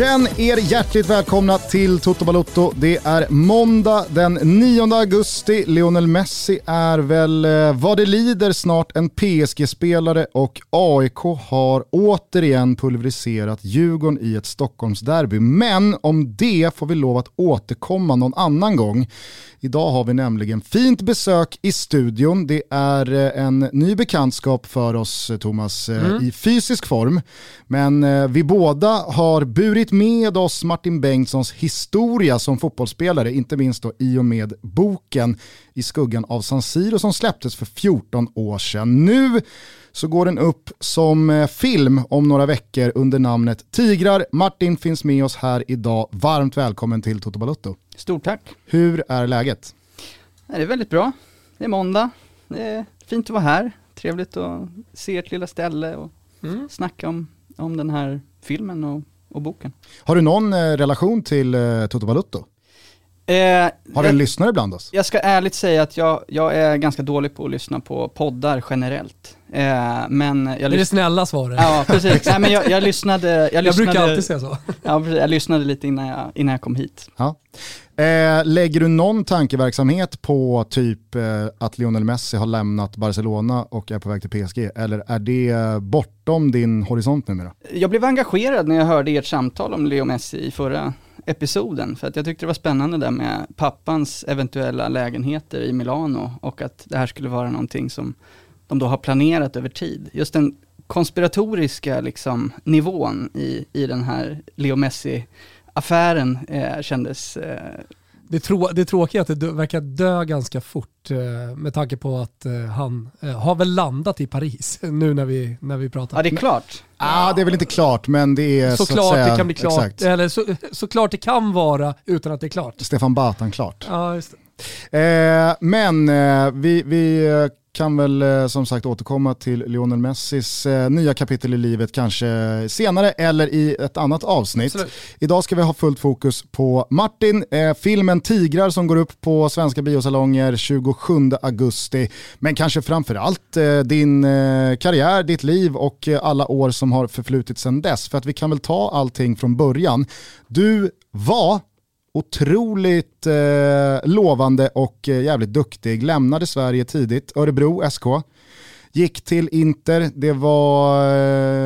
Känn er hjärtligt välkomna till Toto Balotto. Det är måndag den 9 augusti. Lionel Messi är väl eh, vad det lider snart en PSG-spelare och AIK har återigen pulveriserat Djurgården i ett Stockholmsderby. Men om det får vi lov att återkomma någon annan gång. Idag har vi nämligen fint besök i studion. Det är eh, en ny bekantskap för oss, Thomas, eh, mm. i fysisk form. Men vi båda har burit med oss Martin Bengtssons historia som fotbollsspelare, inte minst då i och med boken I skuggan av San Siro som släpptes för 14 år sedan. Nu så går den upp som eh, film om några veckor under namnet Tigrar. Martin finns med oss här idag. Varmt välkommen till Toto Balutto. Stort tack. Hur är läget? Det är väldigt bra. Det är måndag. Det är fint att vara här. Trevligt att se ert lilla ställe och mm. snacka om, om den här filmen och och boken. Har du någon eh, relation till eh, Toto Balutto? Eh, har du en lyssnare bland oss? Jag ska ärligt säga att jag, jag är ganska dålig på att lyssna på poddar generellt. Eh, men jag det är det snälla svaret. Ja, precis. Nej, men jag, jag lyssnade, jag, jag lyssnade, brukar alltid säga så. Ja, jag lyssnade lite innan jag, innan jag kom hit. Ja. Eh, lägger du någon tankeverksamhet på typ eh, att Lionel Messi har lämnat Barcelona och är på väg till PSG? Eller är det bortom din horisont numera? Jag blev engagerad när jag hörde ert samtal om Leo Messi i förra episoden, för att jag tyckte det var spännande där med pappans eventuella lägenheter i Milano och att det här skulle vara någonting som de då har planerat över tid. Just den konspiratoriska liksom, nivån i, i den här Leo Messi-affären eh, kändes eh, det, trå det tråkiga är att det verkar dö ganska fort eh, med tanke på att eh, han eh, har väl landat i Paris nu när vi, när vi pratar. Ja det är klart. Ja ah, det är väl inte klart men det är såklart så att säga, det kan bli klart. Exakt. Eller så, såklart det kan vara utan att det är klart. Stefan Batan klart. Ja, just eh, men eh, vi, vi kan väl eh, som sagt återkomma till Lionel Messis eh, nya kapitel i livet kanske senare eller i ett annat avsnitt. Absolut. Idag ska vi ha fullt fokus på Martin, eh, filmen Tigrar som går upp på svenska biosalonger 27 augusti. Men kanske framförallt eh, din eh, karriär, ditt liv och alla år som har förflutit sedan dess. För att vi kan väl ta allting från början. Du var otroligt eh, lovande och eh, jävligt duktig. Lämnade Sverige tidigt, Örebro SK. Gick till Inter, det var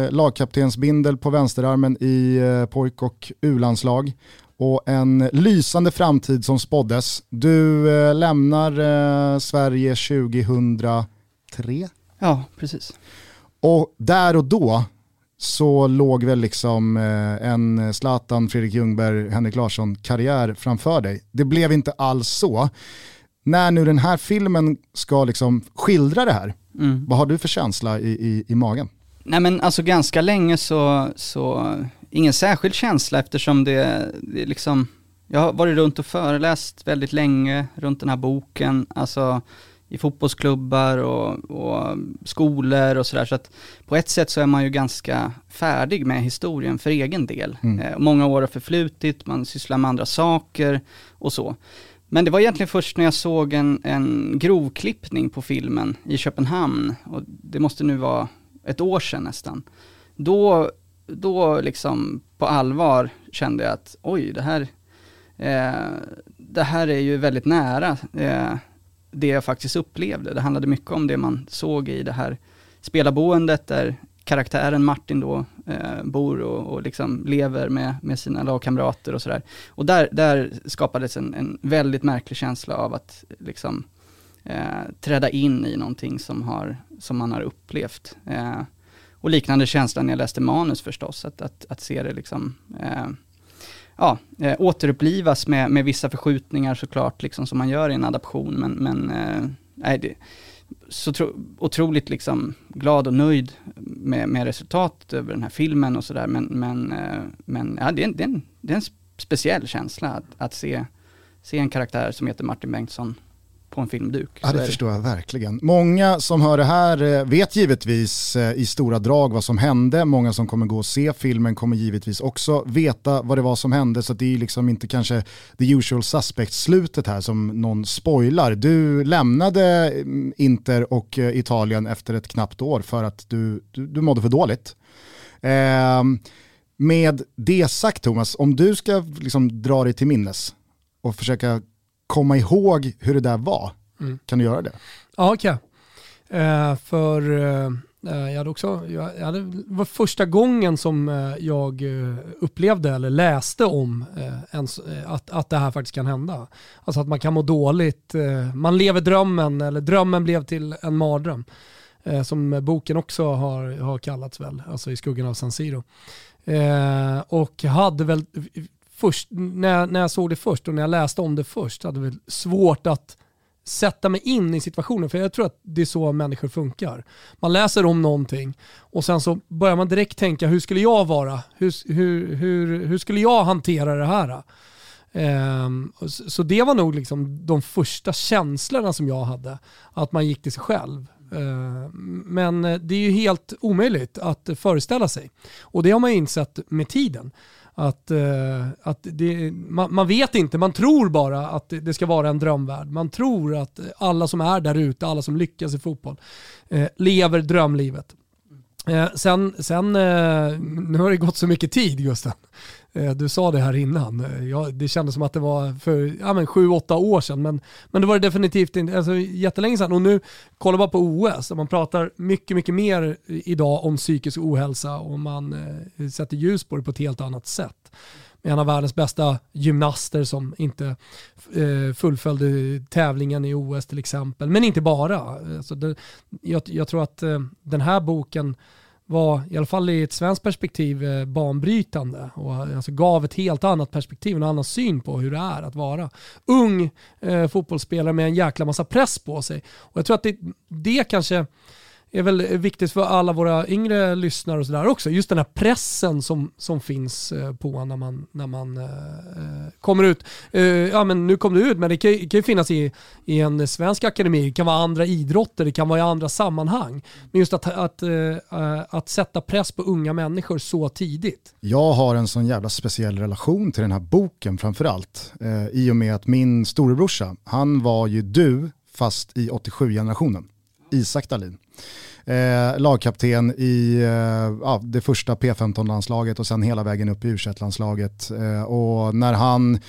eh, lagkaptensbindel på vänsterarmen i eh, pojk och u-landslag. Och en lysande framtid som spåddes. Du eh, lämnar eh, Sverige 2003. Ja, precis. Och där och då så låg väl liksom eh, en Zlatan, Fredrik Ljungberg, Henrik Larsson karriär framför dig. Det blev inte alls så. När nu den här filmen ska liksom skildra det här, mm. vad har du för känsla i, i, i magen? Nej men alltså ganska länge så, så ingen särskild känsla eftersom det, det liksom, jag har varit runt och föreläst väldigt länge runt den här boken. Alltså i fotbollsklubbar och, och skolor och sådär. Så att på ett sätt så är man ju ganska färdig med historien för egen del. Mm. Eh, många år har förflutit, man sysslar med andra saker och så. Men det var egentligen först när jag såg en, en grovklippning på filmen i Köpenhamn, och det måste nu vara ett år sedan nästan. Då, då liksom på allvar kände jag att oj, det här, eh, det här är ju väldigt nära eh, det jag faktiskt upplevde. Det handlade mycket om det man såg i det här spelarboendet där karaktären Martin då eh, bor och, och liksom lever med, med sina lagkamrater och sådär. Och där, där skapades en, en väldigt märklig känsla av att liksom eh, träda in i någonting som, har, som man har upplevt. Eh, och liknande känsla när jag läste manus förstås, att, att, att se det liksom eh, ja, eh, återupplivas med, med vissa förskjutningar såklart, liksom som man gör i en adaption. Men, men eh, nej, det, så tro, otroligt liksom glad och nöjd med, med resultatet över den här filmen och sådär. Men, men, eh, men ja, det, är, det, är en, det är en speciell känsla att, att se, se en karaktär som heter Martin Bengtsson på en filmduk. Ja, det förstår jag verkligen. Många som hör det här eh, vet givetvis eh, i stora drag vad som hände. Många som kommer gå och se filmen kommer givetvis också veta vad det var som hände. Så det är liksom inte kanske the usual suspect-slutet här som någon spoilar. Du lämnade mm, Inter och eh, Italien efter ett knappt år för att du, du, du mådde för dåligt. Eh, med det sagt Thomas, om du ska liksom dra dig till minnes och försöka komma ihåg hur det där var, mm. kan du göra det? Ja, okej. Okay. Uh, för uh, jag hade också, jag hade, det var första gången som uh, jag upplevde eller läste om ens, att, att det här faktiskt kan hända. Alltså att man kan må dåligt, man lever drömmen eller drömmen blev till en mardröm. Som boken också har, har kallats väl, alltså i skuggan av San Siro. och hade väl först, när, när jag såg det först och när jag läste om det först, hade väl svårt att sätta mig in i situationen, för jag tror att det är så människor funkar. Man läser om någonting och sen så börjar man direkt tänka, hur skulle jag vara? Hur, hur, hur, hur skulle jag hantera det här? Um, så det var nog liksom de första känslorna som jag hade, att man gick till sig själv. Uh, men eh, det är ju helt omöjligt att föreställa sig. Och det har man insett med tiden att, eh, att det, man, man, vet inte, man tror bara att det, det, ska vara en drömvärld. Man tror att alla som är där ute, alla som lyckas i fotboll, eh, lever drömlivet. Eh, sen, sen nu har det gått så mycket tid Gustav. Eh, du sa det här innan. Eh, ja, det kändes som att det var för ja, sju, åtta år sedan. Men, men det var det definitivt inte, alltså, jättelänge sedan. Och nu, kolla bara på OS, man pratar mycket, mycket mer idag om psykisk ohälsa och man eh, sätter ljus på det på ett helt annat sätt. Med en av världens bästa gymnaster som inte eh, fullföljde tävlingen i OS till exempel. Men inte bara. Alltså det, jag, jag tror att eh, den här boken var, i alla fall i ett svenskt perspektiv, eh, banbrytande och eh, alltså gav ett helt annat perspektiv, en annan syn på hur det är att vara ung eh, fotbollsspelare med en jäkla massa press på sig. Och jag tror att det, det kanske är väl viktigt för alla våra yngre lyssnare och sådär också. Just den här pressen som, som finns eh, på när man, när man eh, eh, kommer ut. Eh, ja men nu kom du ut, men det kan, kan ju finnas i, i en svensk akademi, det kan vara andra idrotter, det kan vara i andra sammanhang. Men just att, att, eh, eh, att sätta press på unga människor så tidigt. Jag har en sån jävla speciell relation till den här boken framförallt. Eh, I och med att min storebrorsa, han var ju du fast i 87-generationen. Isak Dahlin eh, lagkapten i eh, ja, det första P15-landslaget och sen hela vägen upp i u landslaget eh, Och när han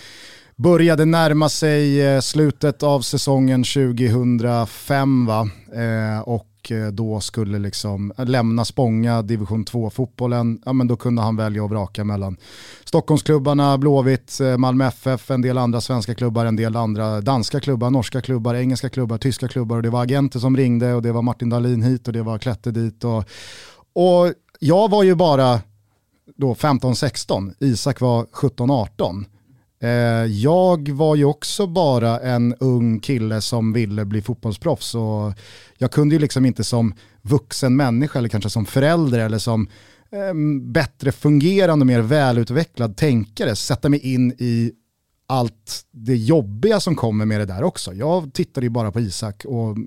började närma sig eh, slutet av säsongen 2005 va? Eh, och eh, då skulle liksom eh, lämna Spånga, division 2-fotbollen, ja men då kunde han välja och vraka mellan Stockholmsklubbarna, Blåvitt, eh, Malmö FF, en del andra svenska klubbar, en del andra danska klubbar, norska klubbar, engelska klubbar, tyska klubbar och det var agenter som ringde och det var Martin Dahlin hit och det var Klette dit och, och jag var ju bara då 15-16, Isak var 17-18. Eh, jag var ju också bara en ung kille som ville bli fotbollsproffs och jag kunde ju liksom inte som vuxen människa eller kanske som förälder eller som ehm, bättre fungerande, mer välutvecklad tänkare sätta mig in i allt det jobbiga som kommer med det där också. Jag tittade ju bara på Isak och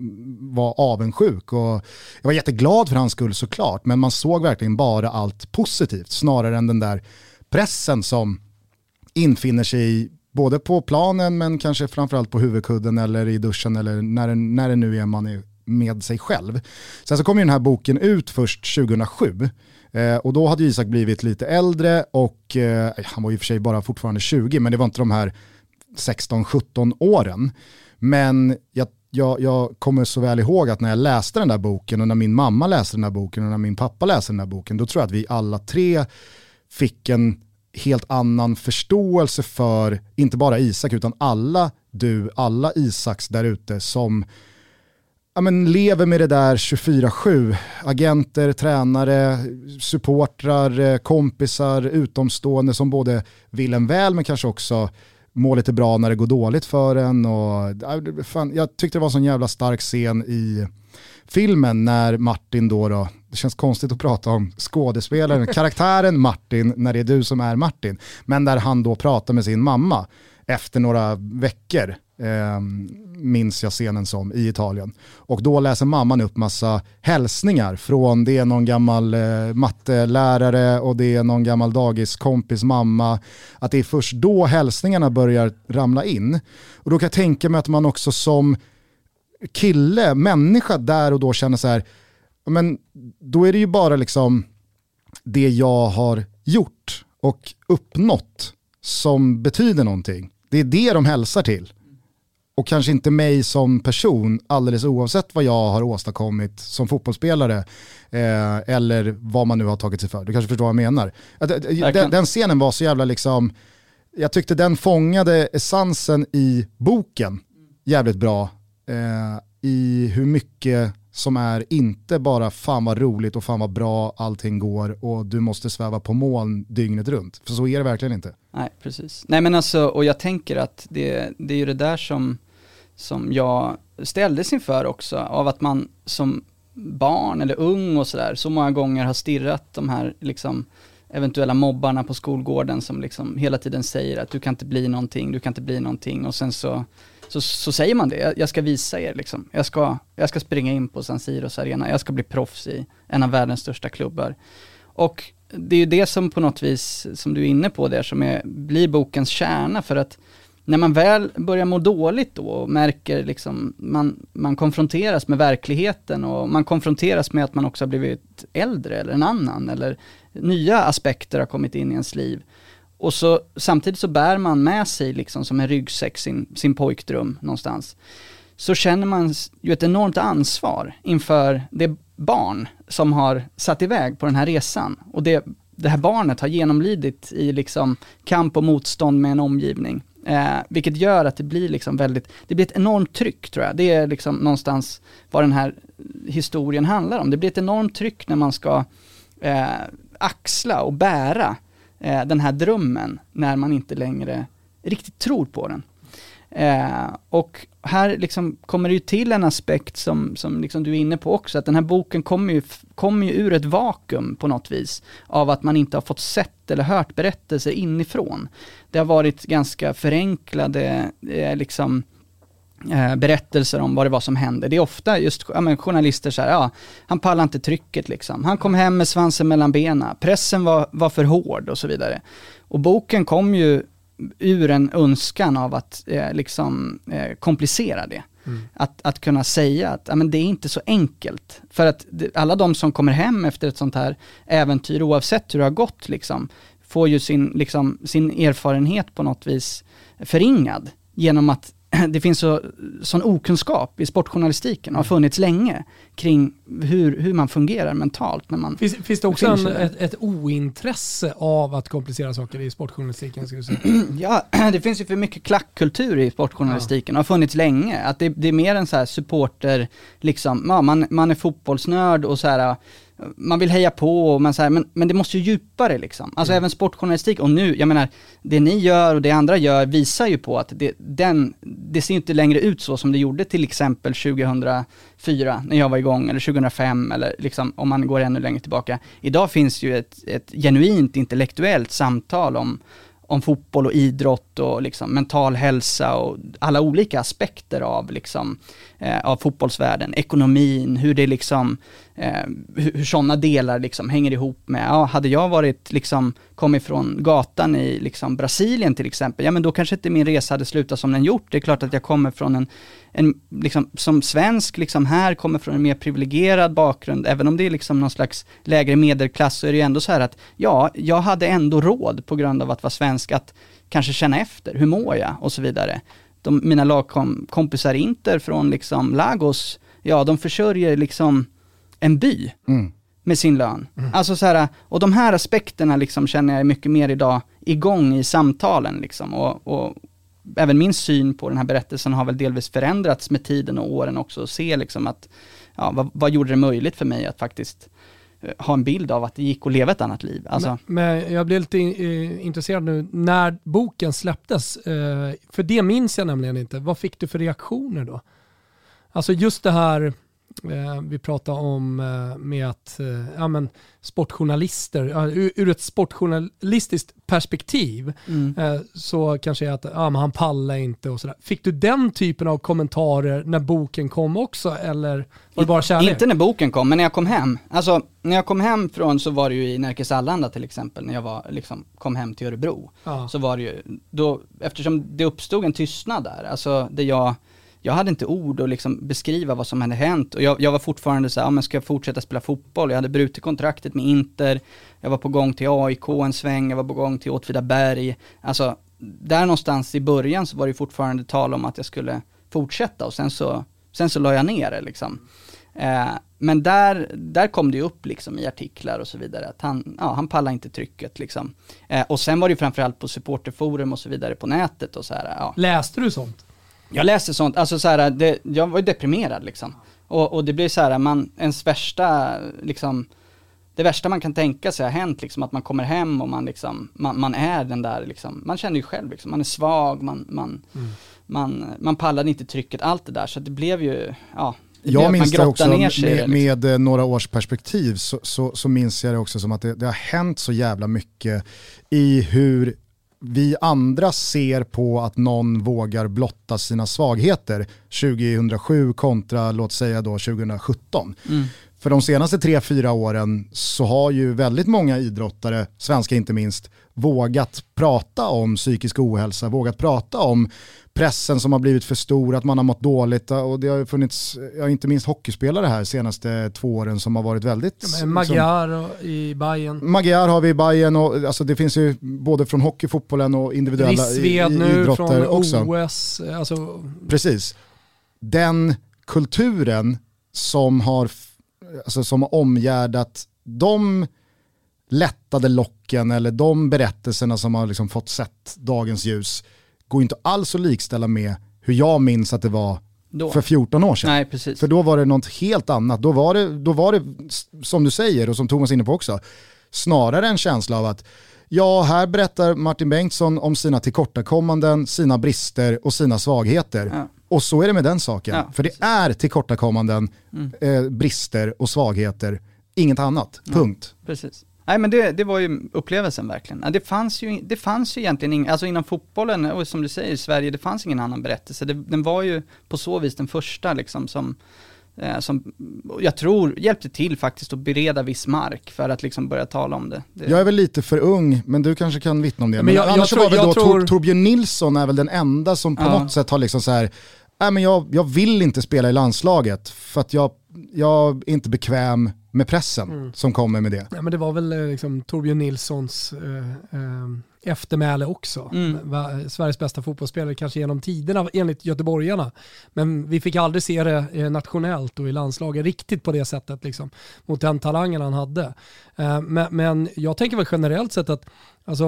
var avundsjuk och jag var jätteglad för hans skull såklart, men man såg verkligen bara allt positivt snarare än den där pressen som infinner sig både på planen men kanske framförallt på huvudkudden eller i duschen eller när, när det nu är man är med sig själv. Sen så kom ju den här boken ut först 2007 eh, och då hade Isak blivit lite äldre och eh, han var ju för sig bara fortfarande 20 men det var inte de här 16-17 åren. Men jag, jag, jag, kommer så väl ihåg att när jag läste den där boken och när min mamma läste den där boken och när min pappa läste den där boken då tror jag att vi alla tre fick en helt annan förståelse för, inte bara Isak, utan alla du, alla Isaks där ute som ja, men lever med det där 24-7. Agenter, tränare, supportrar, eh, kompisar, utomstående som både vill en väl men kanske också mår lite bra när det går dåligt för en. Och, fan, jag tyckte det var en sån jävla stark scen i filmen när Martin då, då det känns konstigt att prata om skådespelaren, karaktären Martin när det är du som är Martin. Men där han då pratar med sin mamma efter några veckor, eh, minns jag scenen som, i Italien. Och då läser mamman upp massa hälsningar från, det är någon gammal eh, mattelärare och det är någon gammal dagiskompis mamma. Att det är först då hälsningarna börjar ramla in. Och då kan jag tänka mig att man också som kille, människa där och då känner så här, men då är det ju bara liksom det jag har gjort och uppnått som betyder någonting. Det är det de hälsar till. Och kanske inte mig som person, alldeles oavsett vad jag har åstadkommit som fotbollsspelare eh, eller vad man nu har tagit sig för. Du kanske förstår vad jag menar. Den, den scenen var så jävla liksom, jag tyckte den fångade essensen i boken jävligt bra. Eh, I hur mycket som är inte bara fan vad roligt och fan vad bra allting går och du måste sväva på moln dygnet runt. För så är det verkligen inte. Nej, precis. Nej men alltså, och jag tänker att det, det är ju det där som, som jag ställdes inför också, av att man som barn eller ung och sådär, så många gånger har stirrat de här liksom eventuella mobbarna på skolgården som liksom hela tiden säger att du kan inte bli någonting, du kan inte bli någonting och sen så så, så säger man det, jag ska visa er liksom. Jag ska, jag ska springa in på San Siros arena, jag ska bli proffs i en av världens största klubbar. Och det är ju det som på något vis, som du är inne på där, som är, blir bokens kärna för att när man väl börjar må dåligt då och märker liksom, man, man konfronteras med verkligheten och man konfronteras med att man också har blivit äldre eller en annan eller nya aspekter har kommit in i ens liv och så samtidigt så bär man med sig liksom som en ryggsäck sin, sin pojkdröm någonstans. Så känner man ju ett enormt ansvar inför det barn som har satt iväg på den här resan. Och det, det här barnet har genomlidit i liksom kamp och motstånd med en omgivning. Eh, vilket gör att det blir liksom väldigt, det blir ett enormt tryck tror jag. Det är liksom någonstans vad den här historien handlar om. Det blir ett enormt tryck när man ska eh, axla och bära eh, den här drömmen när man inte längre riktigt tror på den. Eh, och här liksom kommer det ju till en aspekt som, som liksom du är inne på också, att den här boken kommer ju, kommer ju ur ett vakuum på något vis, av att man inte har fått sett eller hört berättelser inifrån. Det har varit ganska förenklade, eh, liksom, eh, berättelser om vad det var som hände. Det är ofta just ja, men journalister så här, ja, han pallar inte trycket liksom. Han kom hem med svansen mellan benen, pressen var, var för hård och så vidare. Och boken kom ju ur en önskan av att eh, liksom eh, komplicera det. Mm. Att, att kunna säga att ja, men det är inte så enkelt. För att det, alla de som kommer hem efter ett sånt här äventyr, oavsett hur det har gått, liksom, får ju sin, liksom, sin erfarenhet på något vis förringad genom att det finns så, sån okunskap i sportjournalistiken och har funnits länge kring hur, hur man fungerar mentalt när man Finns, finns det också en, ett, ett, ointresse av att komplicera saker i sportjournalistiken? Ska säga? ja, det finns ju för mycket klackkultur i sportjournalistiken och har funnits länge. Att det, det är mer en så supporter, liksom, ja, man, man är fotbollsnörd och så här man vill heja på, och man så här, men, men det måste ju djupare liksom. Alltså mm. även sportjournalistik, och nu, jag menar, det ni gör och det andra gör visar ju på att det, den, det ser inte längre ut så som det gjorde till exempel 2004 när jag var igång, eller 2005, eller liksom om man går ännu längre tillbaka. Idag finns ju ett, ett genuint intellektuellt samtal om om fotboll och idrott och liksom mental hälsa och alla olika aspekter av, liksom, eh, av fotbollsvärlden, ekonomin, hur det liksom, eh, hur, hur sådana delar liksom hänger ihop med, ja, hade jag varit liksom, kommit från gatan i liksom Brasilien till exempel, ja men då kanske inte min resa hade slutat som den gjort. Det är klart att jag kommer från en, en liksom, som svensk liksom här, kommer från en mer privilegierad bakgrund, även om det är liksom någon slags lägre medelklass, så är det ju ändå så här att, ja, jag hade ändå råd på grund av att vara svensk, att kanske känna efter, hur mår jag och så vidare. De, mina lagkompisar Inter från liksom Lagos, ja de försörjer liksom en by. Mm med sin lön. Mm. Alltså så här, och de här aspekterna liksom känner jag mycket mer idag igång i samtalen liksom. Och, och, även min syn på den här berättelsen har väl delvis förändrats med tiden och åren också. Och se liksom att, ja, vad, vad gjorde det möjligt för mig att faktiskt eh, ha en bild av att det gick att leva ett annat liv. Alltså. Men, men jag blev lite in, eh, intresserad nu, när boken släpptes, eh, för det minns jag nämligen inte, vad fick du för reaktioner då? Alltså just det här, vi pratar om eh, med att eh, ja, men sportjournalister, ur, ett sportjournalistiskt perspektiv mm. så kanske att ja, men han pallar inte och sådär. Fick du den typen av kommentarer när boken kom också eller var det bara kärlek? Inte när boken kom, men när jag kom hem. Alltså när jag kom hem från så var det ju i Närkes Allanda till exempel, när jag var, liksom, kom hem till Örebro. Ja. Så var det ju, då, eftersom det uppstod en tystnad där, alltså där jag jag hade inte ord att liksom beskriva vad som hade hänt. Och jag, jag var fortfarande så här, ja, men ska jag fortsätta spela fotboll? Jag hade brutit kontraktet med Inter, jag var på gång till AIK en sväng, jag var på gång till Åtvidaberg. Alltså, där någonstans i början så var det fortfarande tal om att jag skulle fortsätta och sen så, sen så la jag ner det liksom. Eh, men där, där kom det upp liksom i artiklar och så vidare att han, ja, han pallar inte trycket liksom. Eh, och sen var det ju framförallt på supporterforum och så vidare på nätet och så här. Ja. Läste du sånt? Jag läste sånt, alltså så här, det, jag var ju deprimerad liksom. Och, och det blir så här, man, ens värsta, liksom, det värsta man kan tänka sig har hänt liksom, att man kommer hem och man liksom, man, man är den där liksom, man känner ju själv liksom, man är svag, man, man, mm. man, man pallade inte trycket, allt det där. Så det blev ju, ja, jag minns det också med, med, med, liksom. några års perspektiv så, så, så, minns jag det också som att det, det har hänt så jävla mycket i hur vi andra ser på att någon vågar blotta sina svagheter 2007 kontra låt säga då 2017. Mm. För de senaste tre, fyra åren så har ju väldigt många idrottare, svenska inte minst, vågat prata om psykisk ohälsa, vågat prata om pressen som har blivit för stor, att man har mått dåligt och det har funnits, ja, inte minst hockeyspelare här senaste två åren som har varit väldigt... Ja, Magyar liksom, i Bayern. Magyar har vi i Bayern och alltså, det finns ju både från hockey, fotbollen och individuella Rissved nu från också. OS. Alltså. Precis. Den kulturen som har, alltså, som har omgärdat de lättade locken eller de berättelserna som har liksom fått sett dagens ljus går inte alls att likställa med hur jag minns att det var då. för 14 år sedan. Nej, precis. För då var det något helt annat. Då var, det, då var det, som du säger och som Thomas är inne på också, snarare en känsla av att ja, här berättar Martin Bengtsson om sina tillkortakommanden, sina brister och sina svagheter. Ja. Och så är det med den saken. Ja, För det är tillkortakommanden, mm. eh, brister och svagheter, inget annat. Punkt. precis. Nej men det, det var ju upplevelsen verkligen. Det fanns ju, det fanns ju egentligen ingen, alltså inom fotbollen, och som du säger i Sverige, det fanns ingen annan berättelse. Det, den var ju på så vis den första liksom som, eh, som jag tror hjälpte till faktiskt att bereda viss mark för att liksom börja tala om det. det... Jag är väl lite för ung, men du kanske kan vittna om det. Men, men jag, annars jag tror, var väl då tror... Torbjörn Nilsson är väl den enda som på ja. något sätt har liksom så här, nej men jag, jag vill inte spela i landslaget för att jag, jag är inte bekväm med pressen mm. som kommer med det. Ja, men det var väl eh, liksom Torbjörn Nilssons eh, eh, eftermäle också. Mm. Va, Sveriges bästa fotbollsspelare kanske genom tiderna enligt göteborgarna. Men vi fick aldrig se det eh, nationellt och i landslaget riktigt på det sättet liksom, mot den talangen han hade. Eh, men, men, jag tänker väl generellt sett att alltså,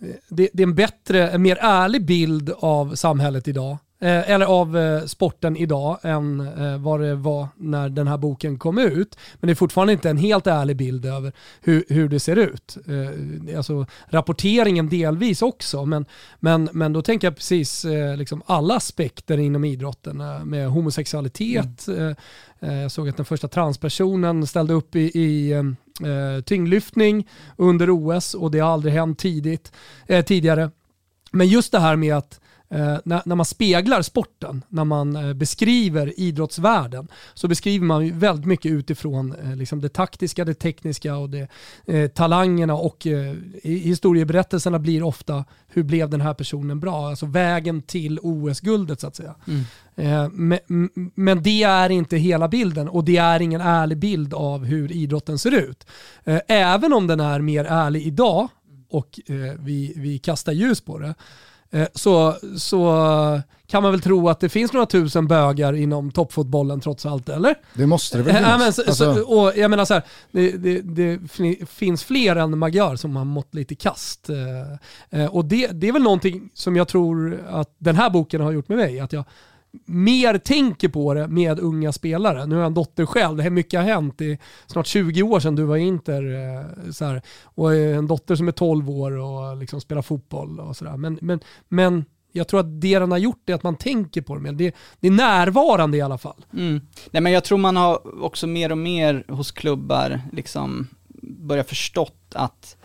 eh, det, det, är en bättre, en mer ärlig bild av samhället idag Eh, eller av eh, sporten idag än eh, vad det var när den här boken kom ut. Men det är fortfarande inte en helt ärlig bild över hur, hur det ser ut. Alltså rapporteringen delvis också, men, men, men då tänker jag precis liksom alla aspekter inom idrotten med homosexualitet. Mm. Jag såg att den första transpersonen ställde upp i, i tyngdlyftning under OS och det har aldrig hänt tidigt, tidigare. Men just det här med att när, när, man speglar sporten, när man eh, beskriver idrottsvärlden, så beskriver man ju väldigt mycket utifrån eh, liksom det taktiska, det tekniska och det, eh, talangerna och eh, historieberättelserna blir ofta hur blev den här personen bra? Alltså vägen till OS-guldet så att säga. Mm. Eh, men, men, det är inte hela bilden och det är ingen ärlig bild av hur idrotten ser ut. även om den är mer ärlig idag och vi, vi kastar ljus på det, Eh, så, så kan man väl tro att det finns några tusen bögar inom toppfotbollen trots allt, eller? Det måste det väl finnas. Ja, men, så, alltså... och jag menar så här, det, det, det, finns fler än Magyar som har mått lite kast. Eh, eh, och det, det är väl någonting som jag tror att den här boken har gjort med mig. Att jag mer tänker på det med unga spelare. Nu har jag en dotter själv, det här mycket har hänt. i snart 20 år sedan du var i Inter. Eh, så här, och eh, en dotter som är 12 år och liksom spelar fotboll och sådär. Men, men, men jag tror att det den har gjort är att man tänker på det mer. Det, det är närvarande i alla fall. Mm. Nej, men jag tror man har också mer och mer hos klubbar liksom börjat förstått att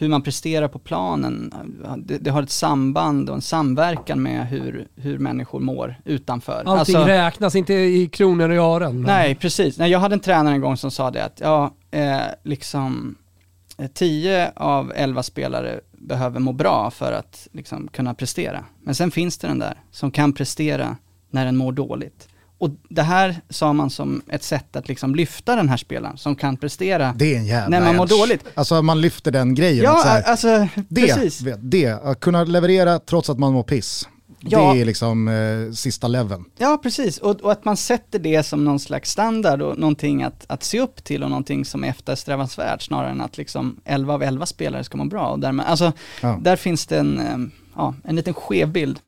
hur man presterar på planen, det, det, har ett samband och en samverkan med hur, hur människor mår utanför. Allting alltså, räknas inte i kronor och ören. Nej, precis. Nej, jag hade en tränare en gång som sa det att, ja, eh, liksom 10 av 11 spelare behöver må bra för att liksom, kunna prestera. Men sen finns det den där som kan prestera när den mår dåligt. Och det här sa man som ett sätt att liksom lyfta den här spelaren som kan prestera det är en jävla när man mår dåligt. Alltså man lyfter den grejen. Ja, här, alltså det, precis. Det, att kunna leverera trots att man mår piss. Ja. Det är liksom eh, sista leveln. Ja, precis. Och, och, att man sätter det som någon slags standard och någonting att, att se upp till och någonting som är eftersträvansvärt snarare än att liksom 11 av 11 spelare ska må bra. Och därmed, alltså, ja. där finns det en, eh, ja, en liten skev bild.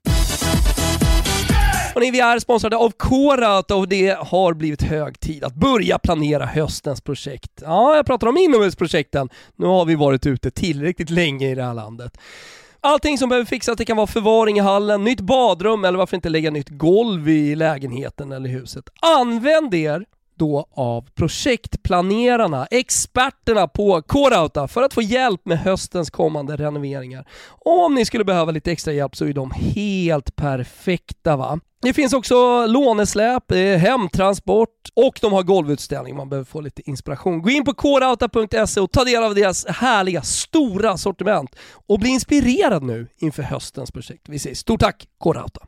Hörrni, vi är sponsrade av Korat och det har blivit hög tid att börja planera höstens projekt. Ja, jag pratar om inomhusprojekten. Nu har vi varit ute tillräckligt länge i det här landet. Allting som behöver fixas, det kan vara förvaring i hallen, nytt badrum eller varför inte lägga nytt golv i lägenheten eller huset. Använd er då av projektplanerarna, experterna på K-Rauta för att få hjälp med höstens kommande renoveringar. Och om ni skulle behöva lite extra hjälp så är de helt perfekta va. Det finns också lånesläp, hemtransport och de har golvutställning. Man behöver få lite inspiration. Gå in på korauta.se och ta del av deras härliga, stora sortiment och bli inspirerad nu inför höstens projekt. Vi säger stort tack Korauta!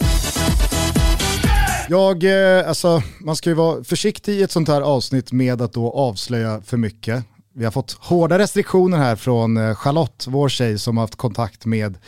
Jag, eh, alltså, man ska ju vara försiktig i ett sånt här avsnitt med att då avslöja för mycket. Vi har fått hårda restriktioner här från eh, Charlotte, vår tjej som har haft kontakt med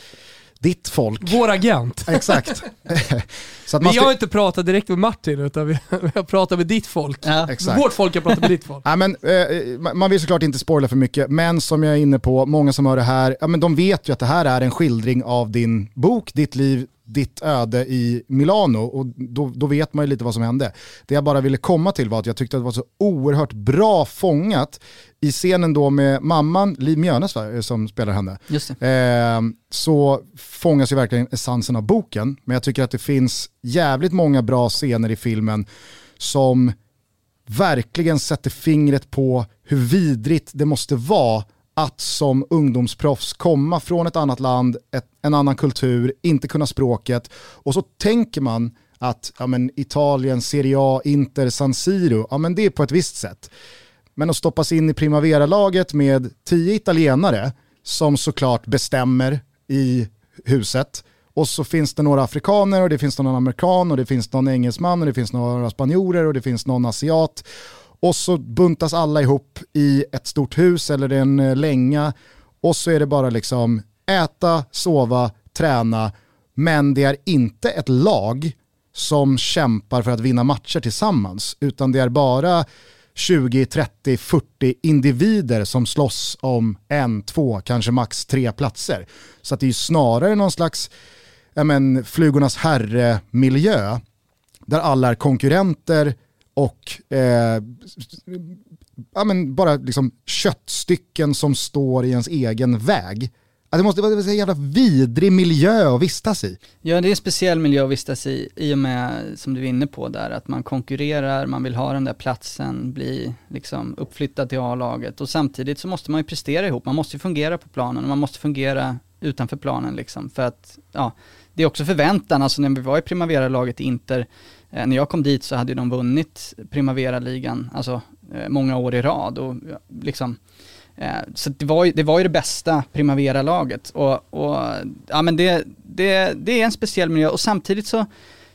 ditt folk. Vår agent. Exakt. så att man vi ska... har inte pratat direkt med Martin utan vi har pratat med ditt folk. Ja. Exakt. Vårt folk har pratat med ditt folk. ja, men, eh, man vill såklart inte spoila för mycket, men som jag är inne på, många som hör det här, ja, men de vet ju att det här är en skildring av din bok, ditt liv, ditt öde i Milano och då, då, vet man ju lite vad som hände. Det jag bara ville komma till var att jag tyckte att det var så oerhört bra fångat i scenen då med mamman, Liv Mjönes som spelar henne. Eh, så fångas ju verkligen essensen av boken, men jag tycker att det finns jävligt många bra scener i filmen som verkligen sätter fingret på hur vidrigt det måste vara att som ungdomsproffs komma från ett annat land, ett, en annan kultur, inte kunna språket. Och så tänker man att ja, men Italien, Serie A, Inter, San Siro, ja men det är på ett visst sätt. Men att stoppas in i Primavera-laget med tio italienare som såklart bestämmer i huset. Och så finns det några afrikaner och det finns någon amerikan och det finns någon engelsman och det finns några spanjorer och det finns någon asiat och så buntas alla ihop i ett stort hus eller en eh, länga och så är det bara liksom äta, sova, träna, men det är inte ett lag som kämpar för att vinna matcher tillsammans, utan det är bara 20, 30, 40 individer som slåss om en, två, kanske max tre platser. Så att det är snarare någon slags men, flugornas herre-miljö där alla är konkurrenter och eh, ja, men bara liksom köttstycken som står i ens egen väg. Det måste vara en jävla vidrig miljö att vistas i. Ja, det är en speciell miljö att vistas i, i och med, som du är inne på där, att man konkurrerar, man vill ha den där platsen, bli liksom uppflyttad till A-laget och samtidigt så måste man ju prestera ihop, man måste ju fungera på planen och man måste fungera utanför planen liksom, för att, ja, det är också förväntan, alltså när vi var i Primavera-laget i Inter, Eh, när jag kom dit så hade de vunnit Primavera-ligan, alltså eh, många år i rad. Och, liksom, eh, så det var, ju, det var ju det bästa Primavera-laget. Och, och, ja, men det, det, det är en speciell miljö och samtidigt så,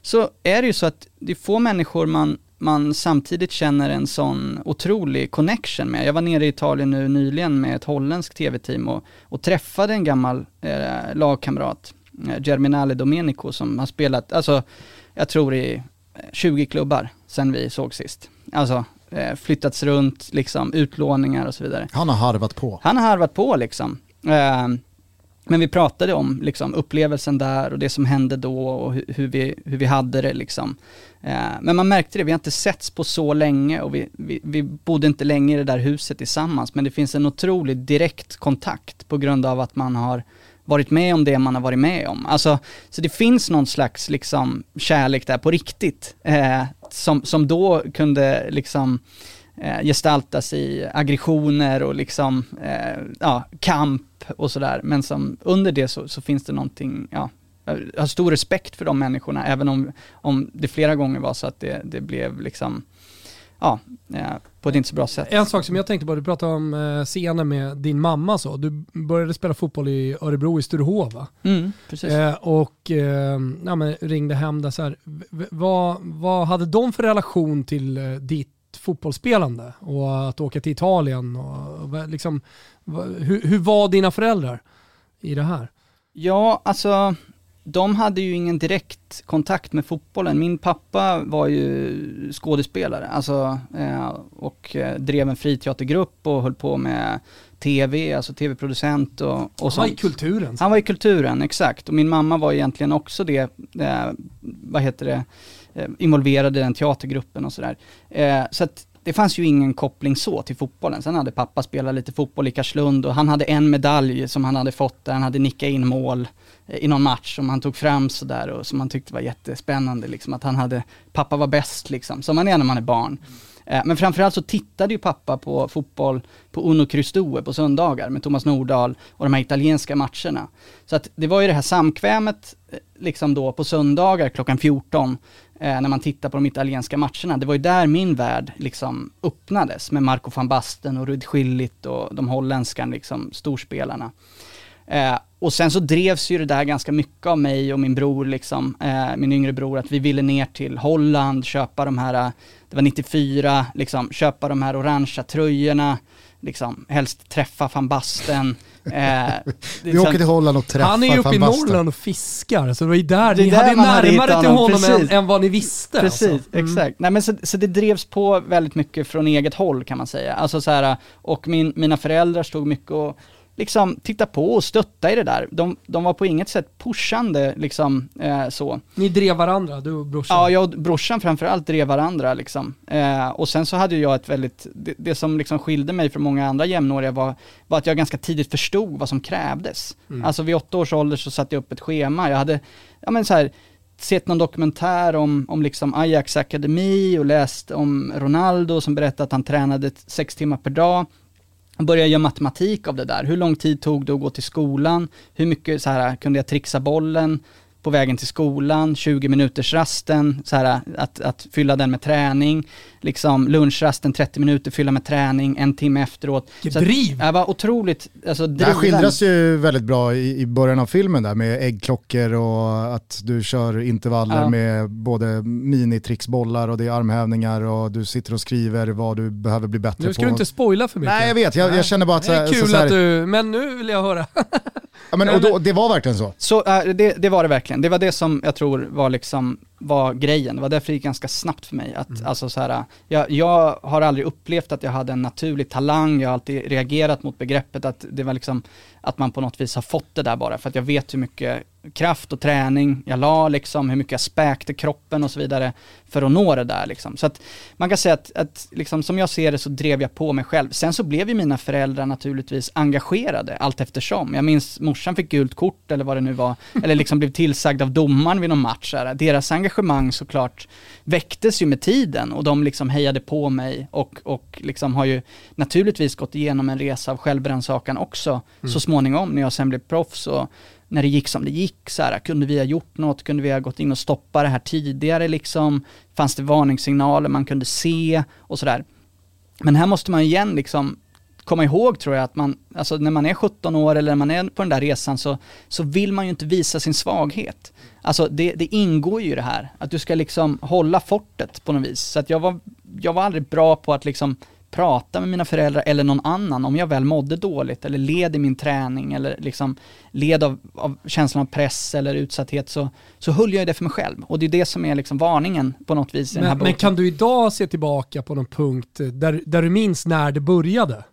så är det ju så att det är få människor man, man samtidigt känner en sån otrolig connection med. Jag var nere i Italien nu nyligen med ett holländskt tv-team och, och träffade en gammal eh, lagkamrat, eh, Germinale Domenico, som har spelat, alltså jag tror i 20 klubbar sen vi såg sist. Alltså eh, flyttats runt, liksom utlåningar och så vidare. Han har harvat på. Han har harvat på liksom. Eh, men vi pratade om liksom, upplevelsen där och det som hände då och hur, hur vi, hur vi hade det liksom. Eh, men man märkte det, vi har inte setts på så länge och vi, vi, vi bodde inte länge i det där huset tillsammans. Men det finns en otrolig direkt kontakt på grund av att man har varit med om det man har varit med om. Alltså, så det finns någon slags liksom kärlek där på riktigt, eh, som, som då kunde liksom eh, gestaltas i aggressioner och liksom, eh, ja, kamp och sådär. Men som under det så, så finns det någonting, ja, jag har stor respekt för de människorna, även om, om det flera gånger var så att det, det blev liksom ja, på ett inte så bra sätt. En sak som jag tänkte på, du pratade om eh, scenen med din mamma så. Du började spela fotboll i Örebro i Sturehof va? Mm, precis. Eh, och eh, ja, men ringde hem där så här. Vad, vad hade de för relation till eh, ditt fotbollsspelande och att åka till Italien? Och, liksom, hur, hur var dina föräldrar i det här? Ja, alltså de hade ju ingen direkt kontakt med fotbollen. Min pappa var ju skådespelare, alltså, eh, och eh, drev en friteatergrupp och höll på med tv, alltså tv-producent och, och Han var i kulturen. Han var i kulturen, exakt. Och min mamma var egentligen också det, eh, vad heter det, involverad i den teatergruppen och sådär. Så att det fanns ju ingen koppling så till fotbollen. Sen hade pappa spelat lite fotboll i Karlslund och han hade en medalj som han hade fått där han hade nickat in mål i någon match som han tog fram sådär och som han tyckte var jättespännande liksom att han hade, pappa var bäst liksom, som man är när man är barn. Eh, men framförallt så tittade ju pappa på fotboll på Uno Cristue på söndagar med Thomas Nordahl och de här italienska matcherna. Så att det var ju det här samkvämet eh, liksom då på söndagar klockan 14 eh, när man tittar på de italienska matcherna. Det var ju där min värld liksom öppnades med Marco van Basten och Rud Schillit och de holländska liksom, storspelarna. Eh, och sen så drevs ju det där ganska mycket av mig och min bror, liksom, eh, min yngre bror, att vi ville ner till Holland, köpa de här, det var 94, liksom, köpa de här orangea tröjorna, liksom, helst träffa van Basten. Eh, vi åker till Holland och träffar Han är ju uppe i Norrland och fiskar, så det var ju där, det ni där hade närmare hade till honom än, än, vad ni visste. Precis, alltså. mm. exakt. Nej men så, så det drevs på väldigt mycket från eget håll kan man säga. Alltså så här, och min, mina föräldrar stod mycket och liksom titta på och stötta i det där. De, de var på inget sätt pushande liksom eh, så. Ni drev varandra, du och brorsan? Ja, jag och brorsan framförallt drev varandra liksom. Eh, och sen så hade jag ett väldigt, det, det, som liksom skilde mig från många andra jämnåriga var, var att jag ganska tidigt förstod vad som krävdes. Mm. Alltså vid åtta års ålder så satte jag upp ett schema. Jag hade, ja men så här, sett någon dokumentär om, om liksom Ajax akademi och läst om Ronaldo som berättade att han tränade sex timmar per dag började göra matematik av det där. Hur lång tid tog det att gå till skolan? Hur mycket så här, kunde jag trixa bollen? På vägen till skolan, 20 minuters rasten, så här, att, att fylla den med träning, liksom lunchrasten 30 minuter, fylla med träning, en timme efteråt. Vilket driv! Jag var otroligt, alltså Det här skildras ju väldigt bra i, i början av filmen där med äggklockor och att du kör intervaller ja. med både minitricksbollar och det är armhävningar och du sitter och skriver vad du behöver bli bättre på. Nu ska på. du inte spoila för mycket. Nej jag vet, jag, jag känner bara att... Det är kul så, så här, att du, men nu vill jag höra. ja, men, och då, det var verkligen så? Så äh, det, det var det verkligen. Det var det som jag tror var liksom var grejen. Det var därför det gick ganska snabbt för mig. Att, mm. alltså så här, jag, jag, har aldrig upplevt att jag hade en naturlig talang, jag har alltid reagerat mot begreppet att det var liksom, att man på något vis har fått det där bara, för att jag vet hur mycket kraft och träning jag la liksom, hur mycket jag späkte kroppen och så vidare för att nå det där liksom. Så att man kan säga att, att liksom, som jag ser det så drev jag på mig själv. Sen så blev ju mina föräldrar naturligtvis engagerade allt eftersom. Jag minns morsan fick gult kort eller vad det nu var, eller liksom blev tillsagd av domaren vid någon match. Här. Deras engagemang såklart väcktes ju med tiden och de liksom hejade på mig och, och liksom har ju naturligtvis gått igenom en resa av självrannsakan också mm. så småningom när jag sen blev proffs och när det gick som det gick, så här, kunde vi ha gjort något, kunde vi ha gått in och stoppat det här tidigare liksom, fanns det varningssignaler man kunde se och sådär. Men här måste man igen liksom komma ihåg tror jag att man, alltså när man är 17 år eller när man är på den där resan så, så vill man ju inte visa sin svaghet. Alltså det, det ingår ju i det här, att du ska liksom hålla fortet på något vis. Så att jag var, jag var aldrig bra på att liksom prata med mina föräldrar eller någon annan om jag väl mådde dåligt eller led i min träning eller liksom led av, av känslan av press eller utsatthet så, så höll jag det för mig själv. Och det är det som är liksom varningen på något vis i men, den här boken. Men kan du idag se tillbaka på någon punkt där, där du minns när det började?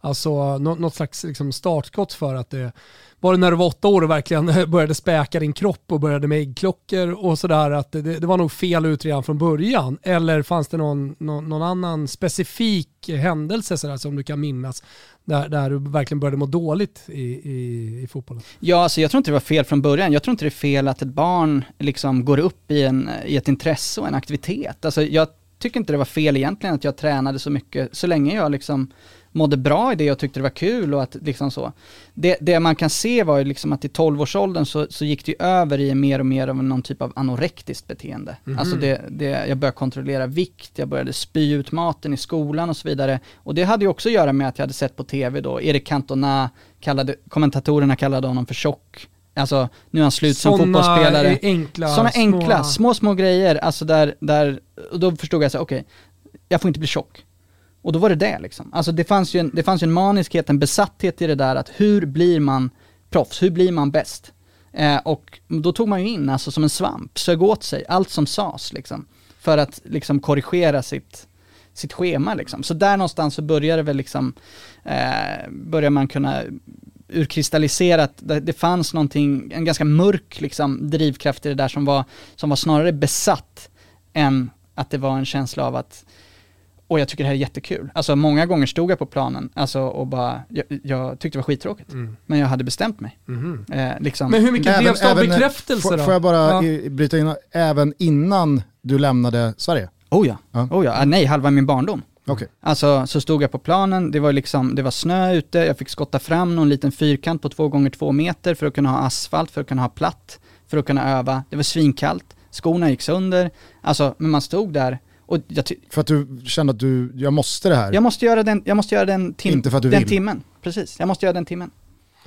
Alltså något, slags liksom startskott för att det var det när du var åtta år och verkligen började späka din kropp och började med äggklockor och sådär att det, det var nog fel ut redan från början? Eller fanns det någon, någon, någon annan specifik händelse sådär, som du kan minnas där, där du verkligen började må dåligt i, i, i fotbollen? Ja, alltså jag tror inte det var fel från början. Jag tror inte det är fel att ett barn liksom går upp i, en, i ett intresse och en aktivitet. Alltså jag tycker inte det var fel egentligen att jag tränade så mycket, så länge jag liksom mådde bra i det och tyckte det var kul och att liksom så. Det, det man kan se var ju liksom att i 12-årsåldern så, så gick det ju över i mer och mer av någon typ av anorektiskt beteende. Mm -hmm. Alltså det, det, jag började kontrollera vikt, jag började spy ut maten i skolan och så vidare. Och det hade ju också att göra med att jag hade sett på tv då, Erik Cantona, kallade, kommentatorerna kallade honom för tjock. Alltså, nu är han slut Såna som fotbollsspelare. Enkla, Sådana enkla, små, små grejer, alltså där, där, och då förstod jag så okej, okay, jag får inte bli tjock. Och då var det det liksom. Alltså det fanns ju en, det fanns ju en maniskhet, en besatthet i det där att hur blir man proffs, hur blir man bäst? Eh, och då tog man ju in, alltså som en svamp, sög åt sig allt som sades liksom. För att liksom korrigera sitt, sitt schema liksom. Så där någonstans så började det väl liksom, eh, börjar man kunna urkristallisera att det, det fanns någonting, en ganska mörk liksom drivkraft i det där som var, som var snarare besatt än att det var en känsla av att och jag tycker det här är jättekul. Alltså många gånger stod jag på planen alltså, och bara, jag, jag tyckte det var skittråkigt. Mm. Men jag hade bestämt mig. Mm. Eh, liksom. Men hur mycket drevs det av bekräftelse då? Får jag bara ja. bryta in, även innan du lämnade Sverige? Oh ja, ja. Oh ja. Ah, nej, halva min barndom. Okay. Alltså så stod jag på planen, det var liksom, det var snö ute, jag fick skotta fram någon liten fyrkant på två gånger två meter för att kunna ha asfalt, för att kunna ha platt, för att kunna öva. Det var svinkallt, skorna gick sönder, alltså men man stod där för att du kände att du, jag måste det här? Jag måste göra den, jag måste göra den, tim Inte för att du den vill. timmen. Precis, jag måste göra den timmen.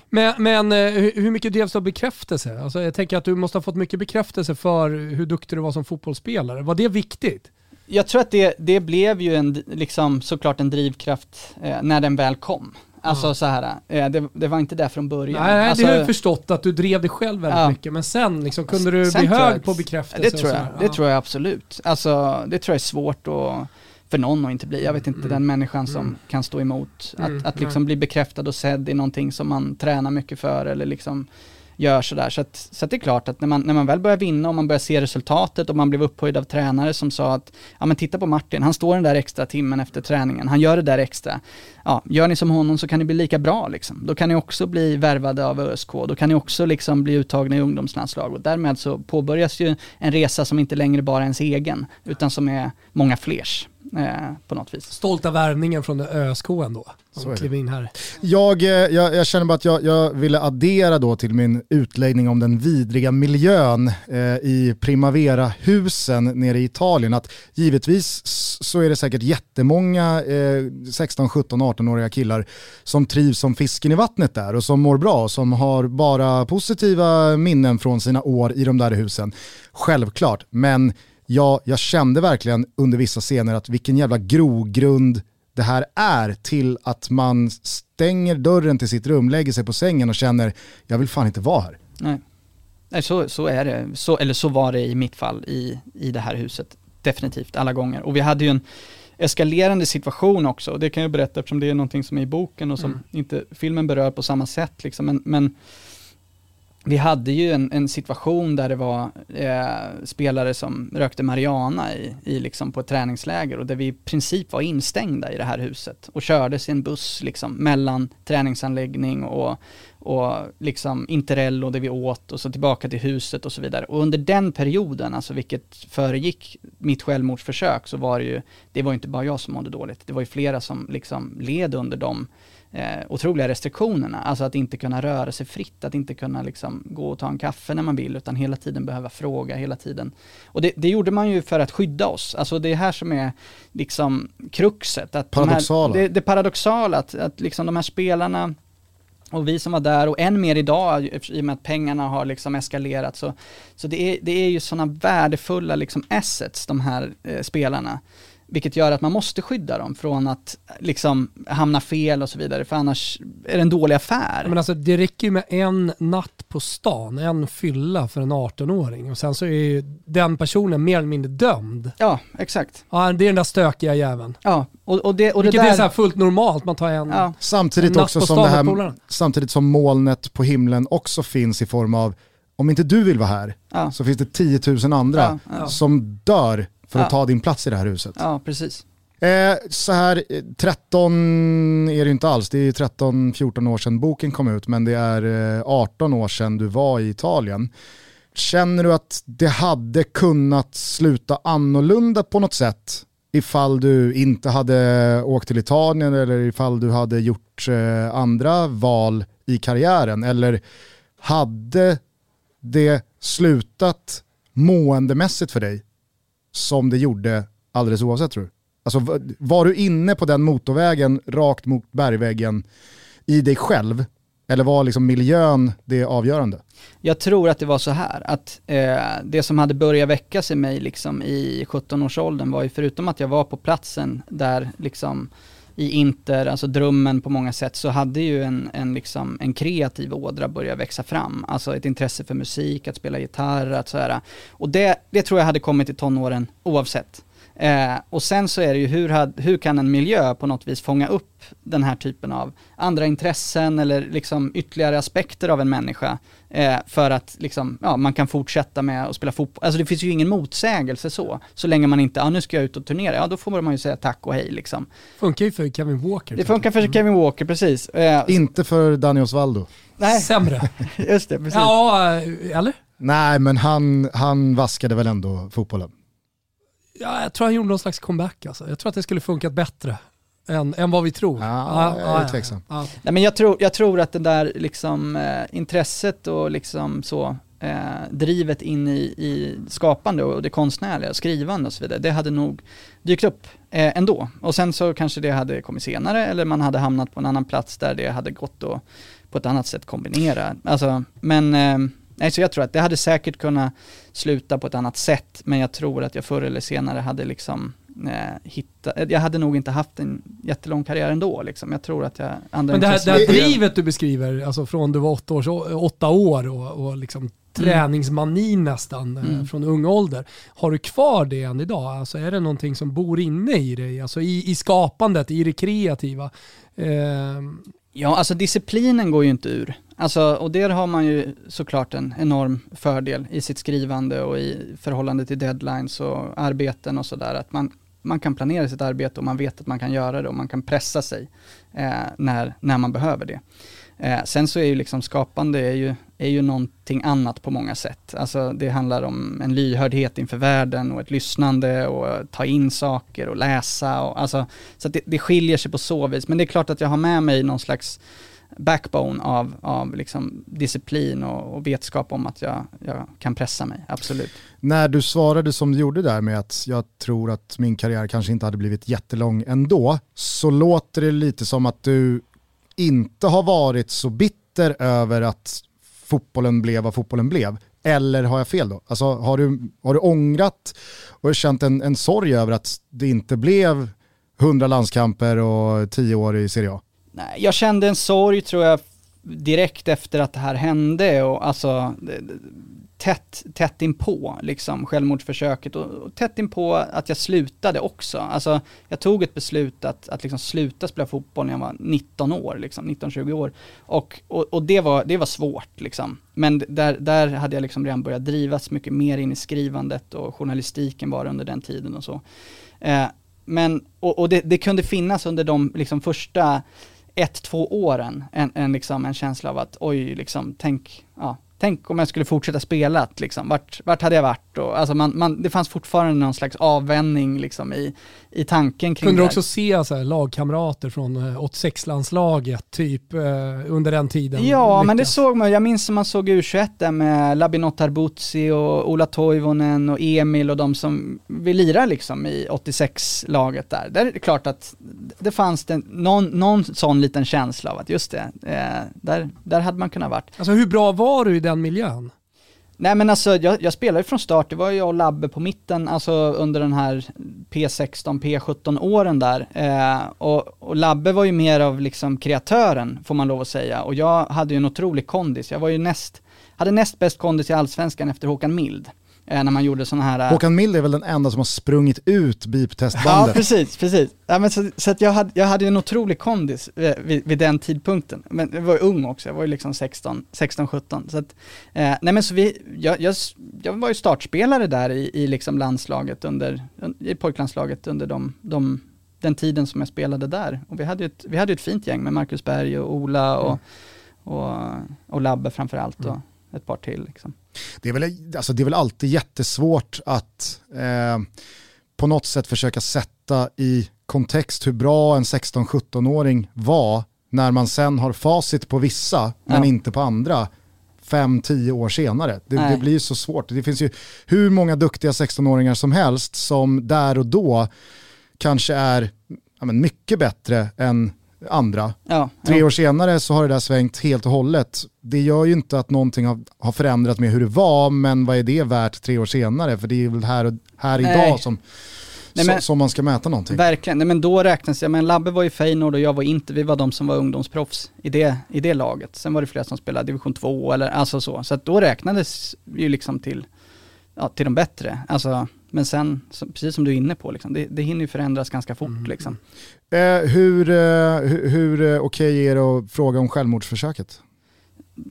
Men, men eh, hur mycket drevs det av bekräftelse? Alltså jag tänker att du måste ha fått mycket bekräftelse för hur duktig du var som fotbollsspelare. Var det viktigt? Jag tror att det, det blev ju en, liksom, såklart en drivkraft eh, när den väl kom. Alltså ja. så här, eh, det, det, var inte där från början. Nej, alltså, det har jag förstått att du drev dig själv väldigt ja. mycket, men sen liksom, kunde du sen bli hög jag, på bekräftelse? Det tror jag, det tror jag absolut. Alltså det tror jag är svårt att för någon att inte bli. Jag vet inte, mm. den människan som mm. kan stå emot. Att, mm. att liksom bli bekräftad och sedd i någonting som man tränar mycket för eller liksom gör sådär. Så, att, så att det är klart att när man, när man väl börjar vinna och man börjar se resultatet och man blev upphöjd av tränare som sa att, ja men titta på Martin, han står den där extra timmen efter träningen, han gör det där extra. Ja, gör ni som honom så kan ni bli lika bra liksom. Då kan ni också bli värvade av ÖSK, då kan ni också liksom bli uttagna i ungdomslandslag och därmed så påbörjas ju en resa som inte längre bara är ens egen, utan som är många flers eh, på något vis. Stolta värvningen från ÖSK ändå. Klev in här. Jag, eh, jag, jag, känner bara att jag, jag, ville addera då till min utläggning om den vidriga miljön eh, i Primavera-husen nere i Italien. Att givetvis så är det säkert jättemånga eh, 16, 17, 18-åriga killar som trivs som fisken i vattnet där och som mår bra, som har bara positiva minnen från sina år i de där husen. Självklart, men ja, jag kände verkligen under vissa scener att vilken jävla grogrund det här är till att man stänger dörren till sitt rum, lägger sig på sängen och känner jag vill fan inte vara här. Nej, Nej så, så är det. Så, eller så var det i mitt fall i, i det här huset. Definitivt, alla gånger. Och vi hade ju en eskalerande situation också. Och det kan jag berätta eftersom det är någonting som är i boken och som mm. inte filmen berör på samma sätt. Liksom. Men, men vi hade ju en, en, situation där det var eh, spelare som rökte marijuana i, i liksom på ett träningsläger och där vi i princip var instängda i det här huset och kördes i en buss liksom mellan träningsanläggning och, och liksom interello där vi åt och så tillbaka till huset och så vidare. Och under den perioden, alltså vilket föregick mitt självmordsförsök, så var det ju, det var ju inte bara jag som mådde dåligt, det var ju flera som liksom led under de eh, otroliga restriktionerna. Alltså att inte kunna röra sig fritt, att inte kunna liksom gå och ta en kaffe när man vill, utan hela tiden behöva fråga, hela tiden. Och det, det gjorde man ju för att skydda oss. Alltså det är här som är liksom kruxet. Att paradoxala. De här, det, det paradoxala, att, att liksom de här spelarna och vi som var där och än mer idag i och med att pengarna har liksom eskalerat så, så det, är, det är ju sådana värdefulla liksom assets de här eh, spelarna. Vilket gör att man måste skydda dem från att liksom hamna fel och så vidare, för annars är det en dålig affär. Men alltså det räcker ju med en natt på stan, en fylla för en 18-åring och sen så är ju den personen mer eller mindre dömd. Ja, exakt. Ja, det är den där stökiga jäveln. Ja, och, och det, och Vilket det där... är så fullt normalt, man tar en, ja. samtidigt en också som det här, Samtidigt som molnet på himlen också finns i form av om inte du vill vara här ja. så finns det 10 000 andra ja, som dör för att ta din plats i det här huset. Ja, precis. Eh, så här, 13 är det inte alls, det är 13-14 år sedan boken kom ut, men det är 18 eh, år sedan du var i Italien. Känner du att det hade kunnat sluta annorlunda på något sätt ifall du inte hade åkt till Italien eller ifall du hade gjort eh, andra val i karriären? Eller hade det slutat måendemässigt för dig som det gjorde alldeles oavsett tror du? Alltså var du inne på den motorvägen rakt mot bergväggen i dig själv? Eller var liksom miljön det avgörande? Jag tror att det var så här, att eh, det som hade börjat väckas i mig liksom i 17-årsåldern var ju förutom att jag var på platsen där liksom i Inter, alltså drömmen på många sätt, så hade ju en, en, liksom, en kreativ ådra börjat växa fram. Alltså ett intresse för musik, att spela gitarr, att så här. Och det, det tror jag hade kommit i tonåren oavsett. Eh, och sen så är det ju hur, hur kan en miljö på något vis fånga upp den här typen av andra intressen eller liksom ytterligare aspekter av en människa eh, för att liksom, ja, man kan fortsätta med att spela fotboll. Alltså det finns ju ingen motsägelse så. Så länge man inte, ja nu ska jag ut och turnera, ja då får man ju säga tack och hej liksom. Funkar ju för Kevin Walker. Det funkar för. Kevin Walker, precis. Eh, inte för Dani Osvaldo. Nej. Sämre. Just det, precis. Ja, eller? Nej, men han, han vaskade väl ändå fotbollen. Ja, jag tror han gjorde någon slags comeback alltså. Jag tror att det skulle funkat bättre än, än vad vi tror. Ja, jag är tveksam. Ja. Nej, men jag, tror, jag tror att det där liksom, eh, intresset och liksom så, eh, drivet in i, i skapande och det konstnärliga, skrivande och så vidare, det hade nog dykt upp eh, ändå. Och sen så kanske det hade kommit senare eller man hade hamnat på en annan plats där det hade gått att på ett annat sätt kombinera. Alltså, men eh, Nej, så jag tror att det hade säkert kunnat sluta på ett annat sätt, men jag tror att jag förr eller senare hade liksom hitta, jag hade nog inte haft en jättelång karriär ändå. Liksom. Jag tror att jag... Andra Men det här, det här drivet du beskriver, alltså från du var åtta, års, åtta år och, och liksom träningsmani nästan eh, mm. från ung ålder. Har du kvar det än idag? Alltså är det någonting som bor inne i dig? Alltså i, i skapandet, i det kreativa? Eh, Ja, alltså disciplinen går ju inte ur. Alltså, och där har man ju såklart en enorm fördel i sitt skrivande och i förhållande till deadlines och arbeten och sådär. Att man, man kan planera sitt arbete och man vet att man kan göra det och man kan pressa sig eh, när, när man behöver det. Eh, sen så är ju liksom skapande är ju, är ju någonting annat på många sätt. Alltså det handlar om en lyhördhet inför världen och ett lyssnande och ta in saker och läsa. Och, alltså, så det, det skiljer sig på så vis. Men det är klart att jag har med mig någon slags backbone av, av liksom disciplin och, och vetskap om att jag, jag kan pressa mig, absolut. När du svarade som du gjorde där med att jag tror att min karriär kanske inte hade blivit jättelång ändå, så låter det lite som att du inte har varit så bitter över att fotbollen blev vad fotbollen blev. Eller har jag fel då? Alltså, har, du, har du ångrat och känt en, en sorg över att det inte blev 100 landskamper och 10 år i Serie A? Nej, jag kände en sorg tror jag direkt efter att det här hände och alltså tätt, tätt inpå liksom självmordsförsöket och, och tätt inpå att jag slutade också. Alltså jag tog ett beslut att, att liksom sluta spela fotboll när jag var 19 år, liksom 19-20 år. Och, och, och, det, var, det var svårt liksom. Men där, där hade jag liksom redan börjat drivas mycket mer in i skrivandet och journalistiken var under den tiden och så. Eh, men, och, och det, det, kunde finnas under de liksom första ett, två åren en, en, liksom, en känsla av att oj, liksom, tänk, ja, tänk om jag skulle fortsätta spela, liksom, vart, vart hade jag varit? Och, alltså man, man, det fanns fortfarande någon slags avvändning liksom, i, i tanken kring Kunde du också se så här, lagkamrater från 86-landslaget eh, typ eh, under den tiden? Ja, lyckas. men det såg man. Jag minns när man såg U21 där med Labinot Arbutsi och Ola Toivonen och Emil och de som vi lirar liksom i 86-laget där. Där är det klart att det fanns det någon, någon sån liten känsla av att just det, eh, där, där hade man kunnat varit. Alltså hur bra var du i den miljön? Nej men alltså jag, jag spelade ju från start, det var jag och Labbe på mitten, alltså under den här P16, P17 åren där. Eh, och, och, Labbe var ju mer av liksom kreatören, får man lov att säga. Och jag hade ju en otrolig kondis, jag var ju näst, hade näst bäst kondis i allsvenskan efter Håkan Mild när man gjorde sådana här... Eh, Håkan Mild är väl den enda som har sprungit ut beep-testbandet? Ja, precis, precis. Ja, men så, så jag, hade, jag hade en otrolig kondis eh, vid, vid, den tidpunkten. Men jag var ju ung också, jag var ju liksom 16, 16 17. Så att, eh, nej men så vi, jag, jag, jag, var ju startspelare där i, i liksom landslaget under, i pojklandslaget under de, de, den tiden som jag spelade där. Och vi hade ju ett, vi hade ett fint gäng med Marcus Berg och Ola och, mm. och, och Labbe framförallt. Mm. Och, ett par till. Liksom. Det, är väl, alltså det är väl alltid jättesvårt att eh, på något sätt försöka sätta i kontext hur bra en 16-17-åring var när man sen har facit på vissa men ja. inte på andra fem, tio år senare. Det, det, blir så svårt. Det finns ju hur många duktiga 16-åringar som helst som där och då kanske är ja, men mycket bättre än andra. Ja, Tre ja. år senare så har det där svängt helt och hållet. Det gör ju inte att någonting har, har förändrat med hur det var, men vad är det värt tre år senare? För det är väl här, och, här idag som, Nej, men, som man ska mäta någonting. Verkligen, Nej, men då räknas jag, men Labbe var ju Feyenoord och jag var inte, vi var de som var ungdomsproffs i det, i det laget. Sen var det flera som spelade division 2 eller alltså så, så att då räknades ju liksom till, ja, till de bättre. Alltså, men sen, så, precis som du är inne på, liksom, det, det hinner ju förändras ganska fort. Mm. Liksom. Eh, hur eh, hur, eh, okej okay är det att fråga om självmordsförsöket?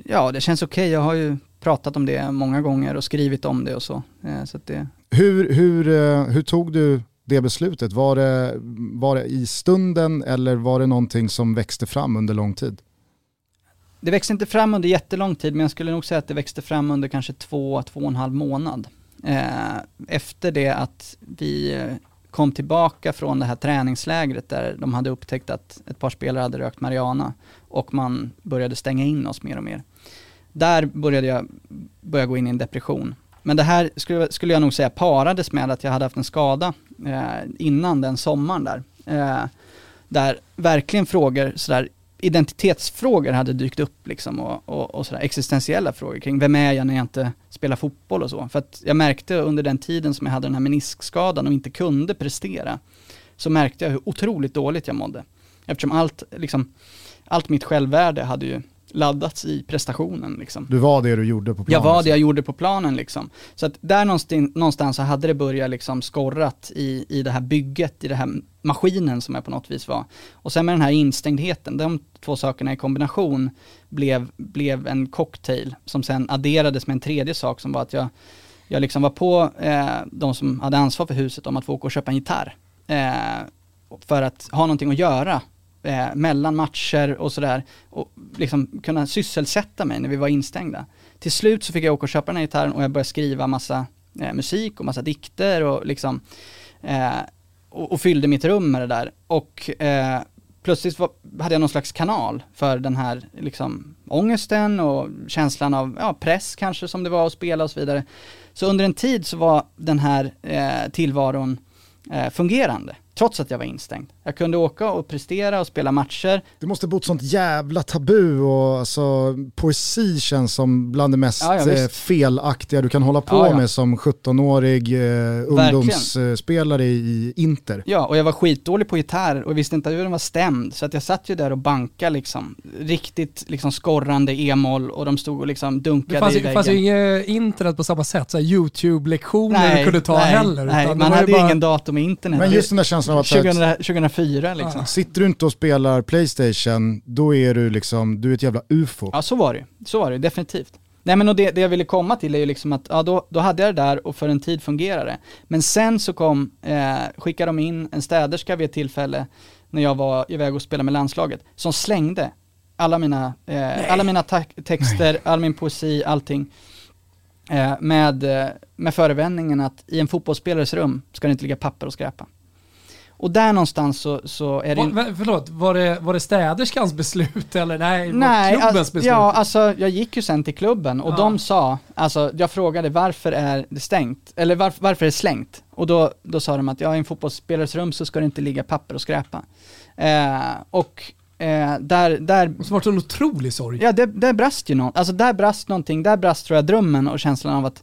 Ja, det känns okej. Okay. Jag har ju pratat om det många gånger och skrivit om det och så. Eh, så det... hur, hur, eh, hur tog du det beslutet? Var det, var det i stunden eller var det någonting som växte fram under lång tid? Det växte inte fram under jättelång tid, men jag skulle nog säga att det växte fram under kanske två, två och en halv månad. Eh, efter det att vi eh, kom tillbaka från det här träningslägret där de hade upptäckt att ett par spelare hade rökt marijuana och man började stänga in oss mer och mer. Där började jag börja gå in i en depression. Men det här skulle, skulle jag nog säga parades med att jag hade haft en skada eh, innan den sommaren där. Eh, där verkligen frågor sådär identitetsfrågor hade dykt upp liksom och, och, och sådär existentiella frågor kring vem är jag när jag inte spelar fotboll och så. För att jag märkte under den tiden som jag hade den här meniskskadan och inte kunde prestera, så märkte jag hur otroligt dåligt jag mådde. Eftersom allt, liksom, allt mitt självvärde hade ju laddats i prestationen. Liksom. Du var det du gjorde på planen? Jag var det liksom. jag gjorde på planen. Liksom. Så att där någonstans, någonstans så hade det börjat liksom skorrat i, i det här bygget, i den här maskinen som jag på något vis var. Och sen med den här instängdheten, de två sakerna i kombination blev, blev en cocktail som sen adderades med en tredje sak som var att jag, jag liksom var på eh, de som hade ansvar för huset om att få åka och köpa en gitarr. Eh, för att ha någonting att göra eh, mellan matcher och sådär. Och liksom kunna sysselsätta mig när vi var instängda. Till slut så fick jag åka och köpa den här gitarren och jag började skriva massa eh, musik och massa dikter och liksom eh, och, och, fyllde mitt rum med det där. Och eh, plötsligt var, hade jag någon slags kanal för den här liksom ångesten och känslan av ja, press kanske som det var att spela och så vidare. Så under en tid så var den här eh, tillvaron eh, fungerande trots att jag var instängd. Jag kunde åka och prestera och spela matcher. Det måste bo ett sånt jävla tabu och alltså, poesi känns som bland det mest ja, ja, eh, felaktiga du kan hålla på ja, med som 17-årig eh, ungdomsspelare i Inter. Ja, och jag var skitdålig på gitarr och visste inte hur den var stämd. Så att jag satt ju där och bankade liksom, riktigt liksom skorrande e-moll och de stod och liksom dunkade det fanns, i väggen. Det fanns ju inget internet på samma sätt, så YouTube-lektioner du kunde ta nej, heller. Nej, man hade bara... ingen dator med internet. Men just den där känslan av att... 2000, 2004 liksom. Ja. Sitter du inte och spelar Playstation, då är du liksom, du är ett jävla ufo. Ja så var det så var det definitivt. Nej men och det, det jag ville komma till är ju liksom att, ja då, då hade jag det där och för en tid fungerade det. Men sen så kom, eh, skickade de in en städerska vid ett tillfälle när jag var iväg och spelade med landslaget, som slängde alla mina, eh, alla mina texter, Nej. all min poesi, allting. Eh, med, eh, med förevändningen att i en fotbollsspelares rum ska det inte ligga papper och skräpa. Och där någonstans så, så är det... Va, förlåt, var det, var det städerskans beslut eller nej, nej klubbens alltså, beslut? Ja, alltså jag gick ju sen till klubben och ja. de sa, alltså jag frågade varför är det stängt? Eller var, varför är det slängt? Och då, då sa de att ja, i en fotbollsspelares rum så ska det inte ligga papper och skräpa. Eh, och Eh, där, där... Och så var det en otrolig sorg. Ja, det, där brast ju något. Alltså där brast någonting, där brast tror jag drömmen och känslan av att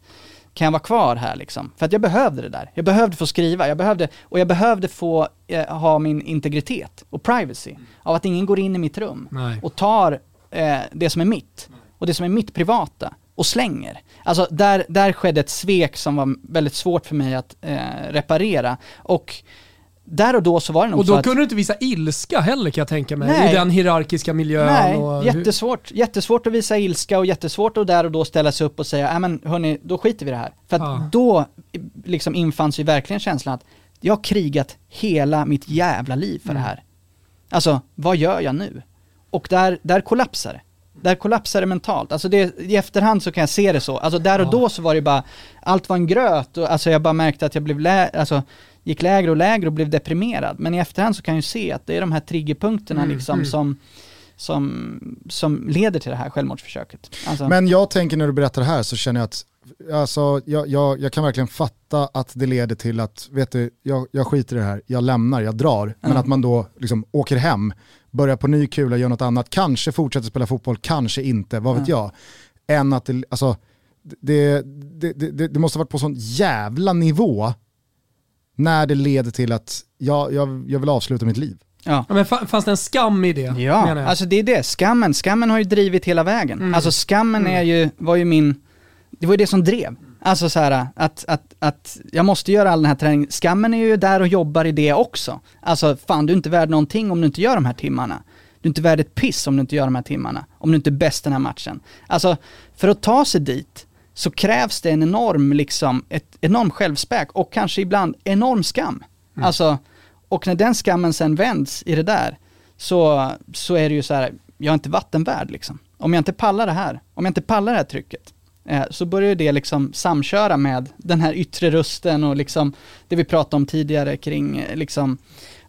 kan jag vara kvar här liksom? För att jag behövde det där. Jag behövde få skriva, jag behövde, och jag behövde få eh, ha min integritet och privacy. Av att ingen går in i mitt rum Nej. och tar eh, det som är mitt och det som är mitt privata och slänger. Alltså där, där skedde ett svek som var väldigt svårt för mig att eh, reparera. Och där och då så var det nog Och då så kunde du inte visa ilska heller kan jag tänka mig, nej, i den hierarkiska miljön. Nej, och jättesvårt. Jättesvårt att visa ilska och jättesvårt att där och då ställa sig upp och säga, nej men hörni, då skiter vi i det här. För att ja. då liksom infanns ju verkligen känslan att jag har krigat hela mitt jävla liv för mm. det här. Alltså, vad gör jag nu? Och där, där kollapsar det. Där kollapsar det mentalt. Alltså det, i efterhand så kan jag se det så. Alltså där och ja. då så var det bara, allt var en gröt och alltså jag bara märkte att jag blev lä, alltså gick lägre och lägre och blev deprimerad. Men i efterhand så kan jag ju se att det är de här triggerpunkterna Mm, liksom mm. som, som, som leder till det här självmordsförsöket. Alltså, Men jag tänker när du berättar det här så känner jag att alltså, jag, jag, jag kan verkligen fatta att det leder till att, vet du, jag, jag skiter i det här, jag lämnar, jag drar. Men Ja. att man då liksom åker hem, börjar på ny kula, gör något annat, kanske fortsätter spela fotboll, kanske inte, vad vet jag. Än att det, alltså, det, det, det, det måste ha varit på sån jävla nivå när det leder till att jag, jag, jag vill avsluta mitt liv. ja. Ja, men fa- fanns det en skam i det? Ja, alltså det är det. Skammen, skammen har ju drivit hela vägen. Mm. Alltså skammen Mm. är ju, var ju min, det var ju det som drev. Alltså så här att, att, att jag måste göra all den här träningen. Skammen är ju där och jobbar i det också. Alltså fan du är inte värd någonting om du inte gör de här timmarna. Du är inte värd ett piss om du inte gör de här timmarna. Om du inte är bäst den här matchen. Alltså för att ta sig dit så krävs det en enorm, liksom, ett enorm självspäk och kanske ibland enorm skam. Alltså, och när den skammen sen vänds i det där, så, så är det ju så här, jag är inte vattenvärd liksom. Om jag inte pallar det här, om jag inte pallar det här trycket, eh, så börjar ju det liksom samköra med den här yttre rösten och liksom det vi pratade om tidigare kring eh, liksom,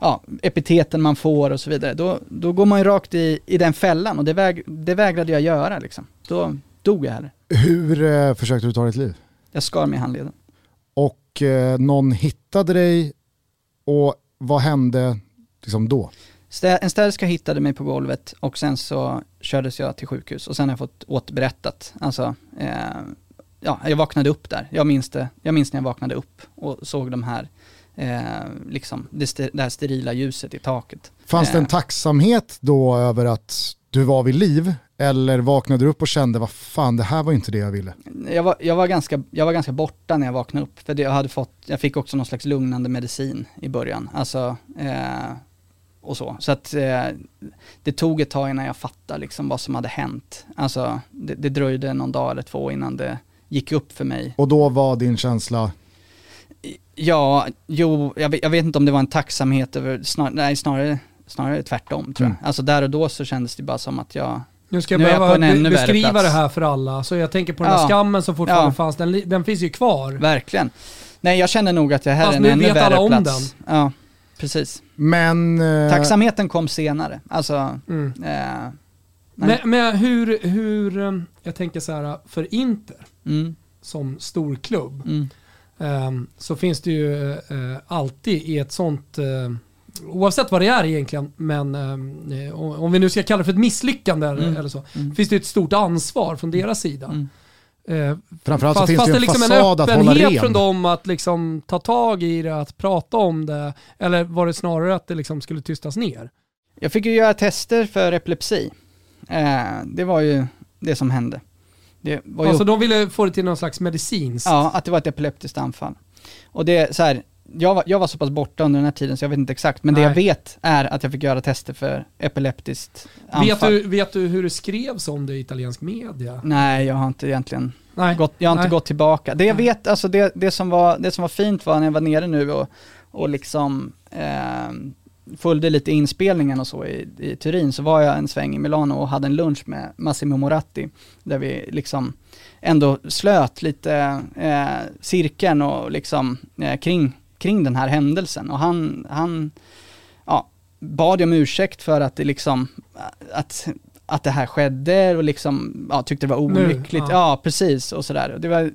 ja, epiteten man får och så vidare. Då, då går man ju rakt i, i den fällan och det, väg, det vägrade jag göra liksom. Då dog jag här. Hur eh, försökte du ta ditt liv? Jag skar mig i handleden. Och eh, någon hittade dig och vad hände liksom då? Stä- En städerska hittade mig på golvet och sen så kördes jag till sjukhus och sen har jag fått återberättat. Alltså, eh, ja, jag vaknade upp där. Jag minns det, jag minns när jag vaknade upp och såg de här, eh, liksom, det, det här sterila ljuset i taket. Fanns det en Eh. tacksamhet då över att du var vid liv? Eller vaknade du upp och kände, vad fan det här var inte det jag ville? Jag var, jag, var ganska, jag var ganska borta när jag vaknade upp, för jag, hade fått, jag fick också någon slags lugnande medicin i början. Alltså, eh, och så. Så att eh, det tog ett tag innan jag fattade liksom vad som hade hänt. Alltså, det, det dröjde någon dag eller två innan det gick upp för mig. Och då var din känsla, Ja, jo, jag vet, jag vet inte om det var en tacksamhet över, snar, nej snarare, snarare tvärtom tror jag. Mm. Alltså där och då så kändes det bara som att jag, Nu ska jag Nu behöva be- beskriva plats. det här för alla. Så jag tänker på den här Ja. skammen som fortfarande Ja. fanns, den, den finns ju kvar. verkligen. Nej jag känner nog att jag här Fast är en nu ännu vet värre alla om plats. Ja, precis. men... eh, Tacksamheten kom senare. Alltså, Mm. eh, Men, men hur, hur, eh, jag tänker så här, för Inter mm, som stor klubb mm, ehm, så finns det ju eh, alltid i ett sånt, eh, oavsett vad det är egentligen, men eh, om vi nu ska kalla det för ett misslyckande eller, Mm. eller så, mm, finns det ett stort ansvar från deras sida. mm. Eh, Framförallt så fast finns fast det en liksom en fasad att hålla ren. från dem att liksom ta tag i det, att prata om det, eller var det snarare att det liksom skulle tystas ner? Jag fick ju göra tester för epilepsi. Eh, det var ju det som hände. Det var ju Alltså de ville få det till någon slags medicinskt. Ja, att det var ett epileptiskt anfall. Och det är så här, jag var, jag var så pass borta under den här tiden så jag vet inte exakt, men det Nej. jag vet är att jag fick göra tester för epileptiskt anfall. vet, du, vet du hur det skrevs om det i italiensk media? Nej, jag har inte egentligen Nej. gått, jag har inte Nej. gått tillbaka. Det jag vet, alltså det, det, som var, det som var fint var när jag var nere nu och, och liksom eh, följde lite inspelningen och så i, i Turin, så var jag en sväng i Milano och hade en lunch med Massimo Moratti, där vi liksom ändå slöt lite eh, cirkeln och liksom eh, kring, kring den här händelsen. Och han, han ja, bad om ursäkt för att det liksom, att, att det här skedde och liksom, ja, tyckte det var Nu, olyckligt. ja. ja. precis och sådär. Det var,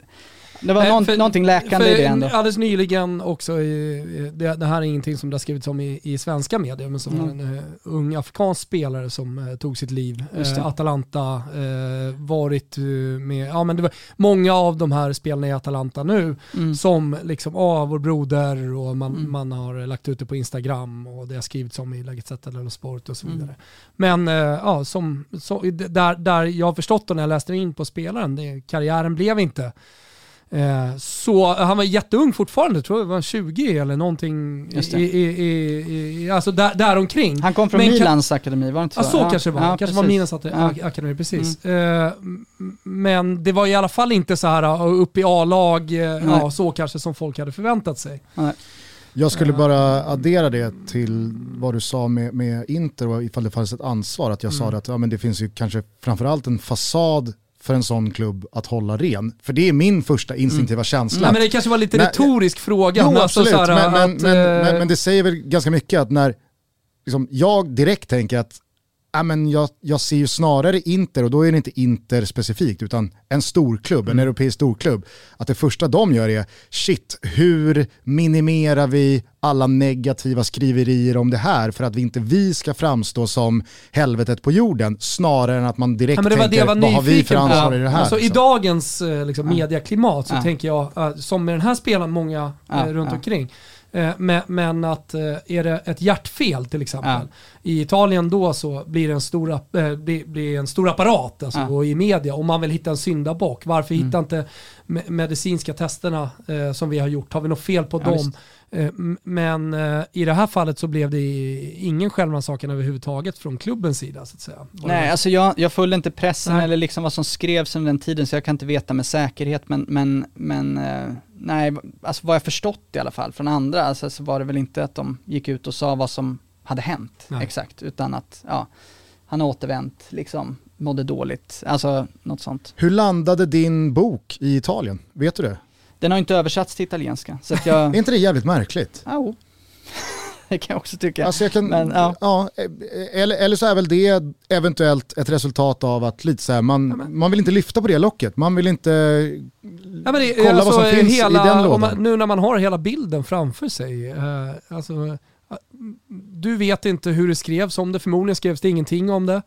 det var Nej, någon, för- någonting läkande i det ändå. Alldeles nyligen också, i, det, det här är ingenting som det har skrivits om i, i svenska medier, men som Mm. en uh, ung afrikansk spelare som eh, tog sitt liv. Eh, Atalanta, eh, varit eh, med, ja men det var många av de här spelarna i Atalanta nu Mm. som liksom, ja vår broder och man, Mm. man har lagt ut det på Instagram och det har skrivits om i Läget Zeta eller Sport och så Mm. vidare. Men eh, ja, som, så, där, där jag har förstått det när jag läste in på spelaren, det, karriären blev inte Eh, så han var jätteung fortfarande, tror jag var 20 eller någonting. I, i, i, i, alltså där, däromkring. Han kom från Men kan- Milans akademi, var det inte så? Ja, så kanske det var. Ja, kanske var precis. Minas att, Ja. akademi, precis. Eh, m- men det var i alla fall inte så här uh, upp i A-lag, eh, ja, Nej. så kanske som folk hade förväntat sig. Jag skulle Ja. bara addera det till vad du sa med, med Inter och ifall det fanns ett ansvar. Att jag sa Mm. det att ja, men det finns ju kanske framförallt en fasad för en sån klubb att hålla ren? För det är min första instinktiva mm. känsla. Nej, men det kanske var lite när, retorisk fråga. Jo, men alltså absolut, men, men, att, men, men, men, det säger väl ganska mycket att när liksom, jag direkt tänker att ja, men jag, jag ser ju snarare Inter, och då är det inte Inter specifikt, utan en storklubb, mm. en europeisk storklubb. Att det första de gör är, shit, hur minimerar vi alla negativa skriverier om det här för att vi inte vi ska framstå som helvetet på jorden, snarare än att man direkt ja, tänker, vad har vi för ansvar i det här? Alltså, liksom. I dagens eh, liksom, mediaklimat så ja. tänker jag, uh, som med den här spelaren många uh, runt omkring, Eh, men, att eh, är det ett hjärtfel till exempel, ja. i Italien då så blir det en stor, äh, blir, blir en stor apparat alltså, ja. och i media om man vill hitta en syndabock. Varför mm. hittar inte medicinska testerna eh, som vi har gjort, har vi något fel på ja, dem? Eh, men eh, i det här fallet så blev det ingen självrannsakan överhuvudtaget från klubbens sida så att säga. Nej, alltså jag, jag följde inte pressen nej. eller liksom vad som skrevs under den tiden så jag kan inte veta med säkerhet men, men, men eh, nej, alltså vad jag förstått i alla fall från andra alltså, så var det väl inte att de gick ut och sa vad som hade hänt nej. exakt utan att ja, han har återvänt liksom mådde dåligt, alltså något sånt. Hur landade din bok i Italien? Vet du det? Den har inte översatts till italienska. Så att jag... är inte det jävligt märkligt? Jo. det kan jag också tycka. Alltså jag kan, Men, ja. ja. eller, eller så är väl det eventuellt ett resultat av att lite så här, man, ja, man vill inte lyfta på det locket. Man vill inte ja, det, kolla alltså, vad som finns hela, i den lådan. Man, nu när man har hela bilden framför sig. Uh, alltså, du vet inte hur det skrevs om det, förmodligen skrevs det ingenting om det.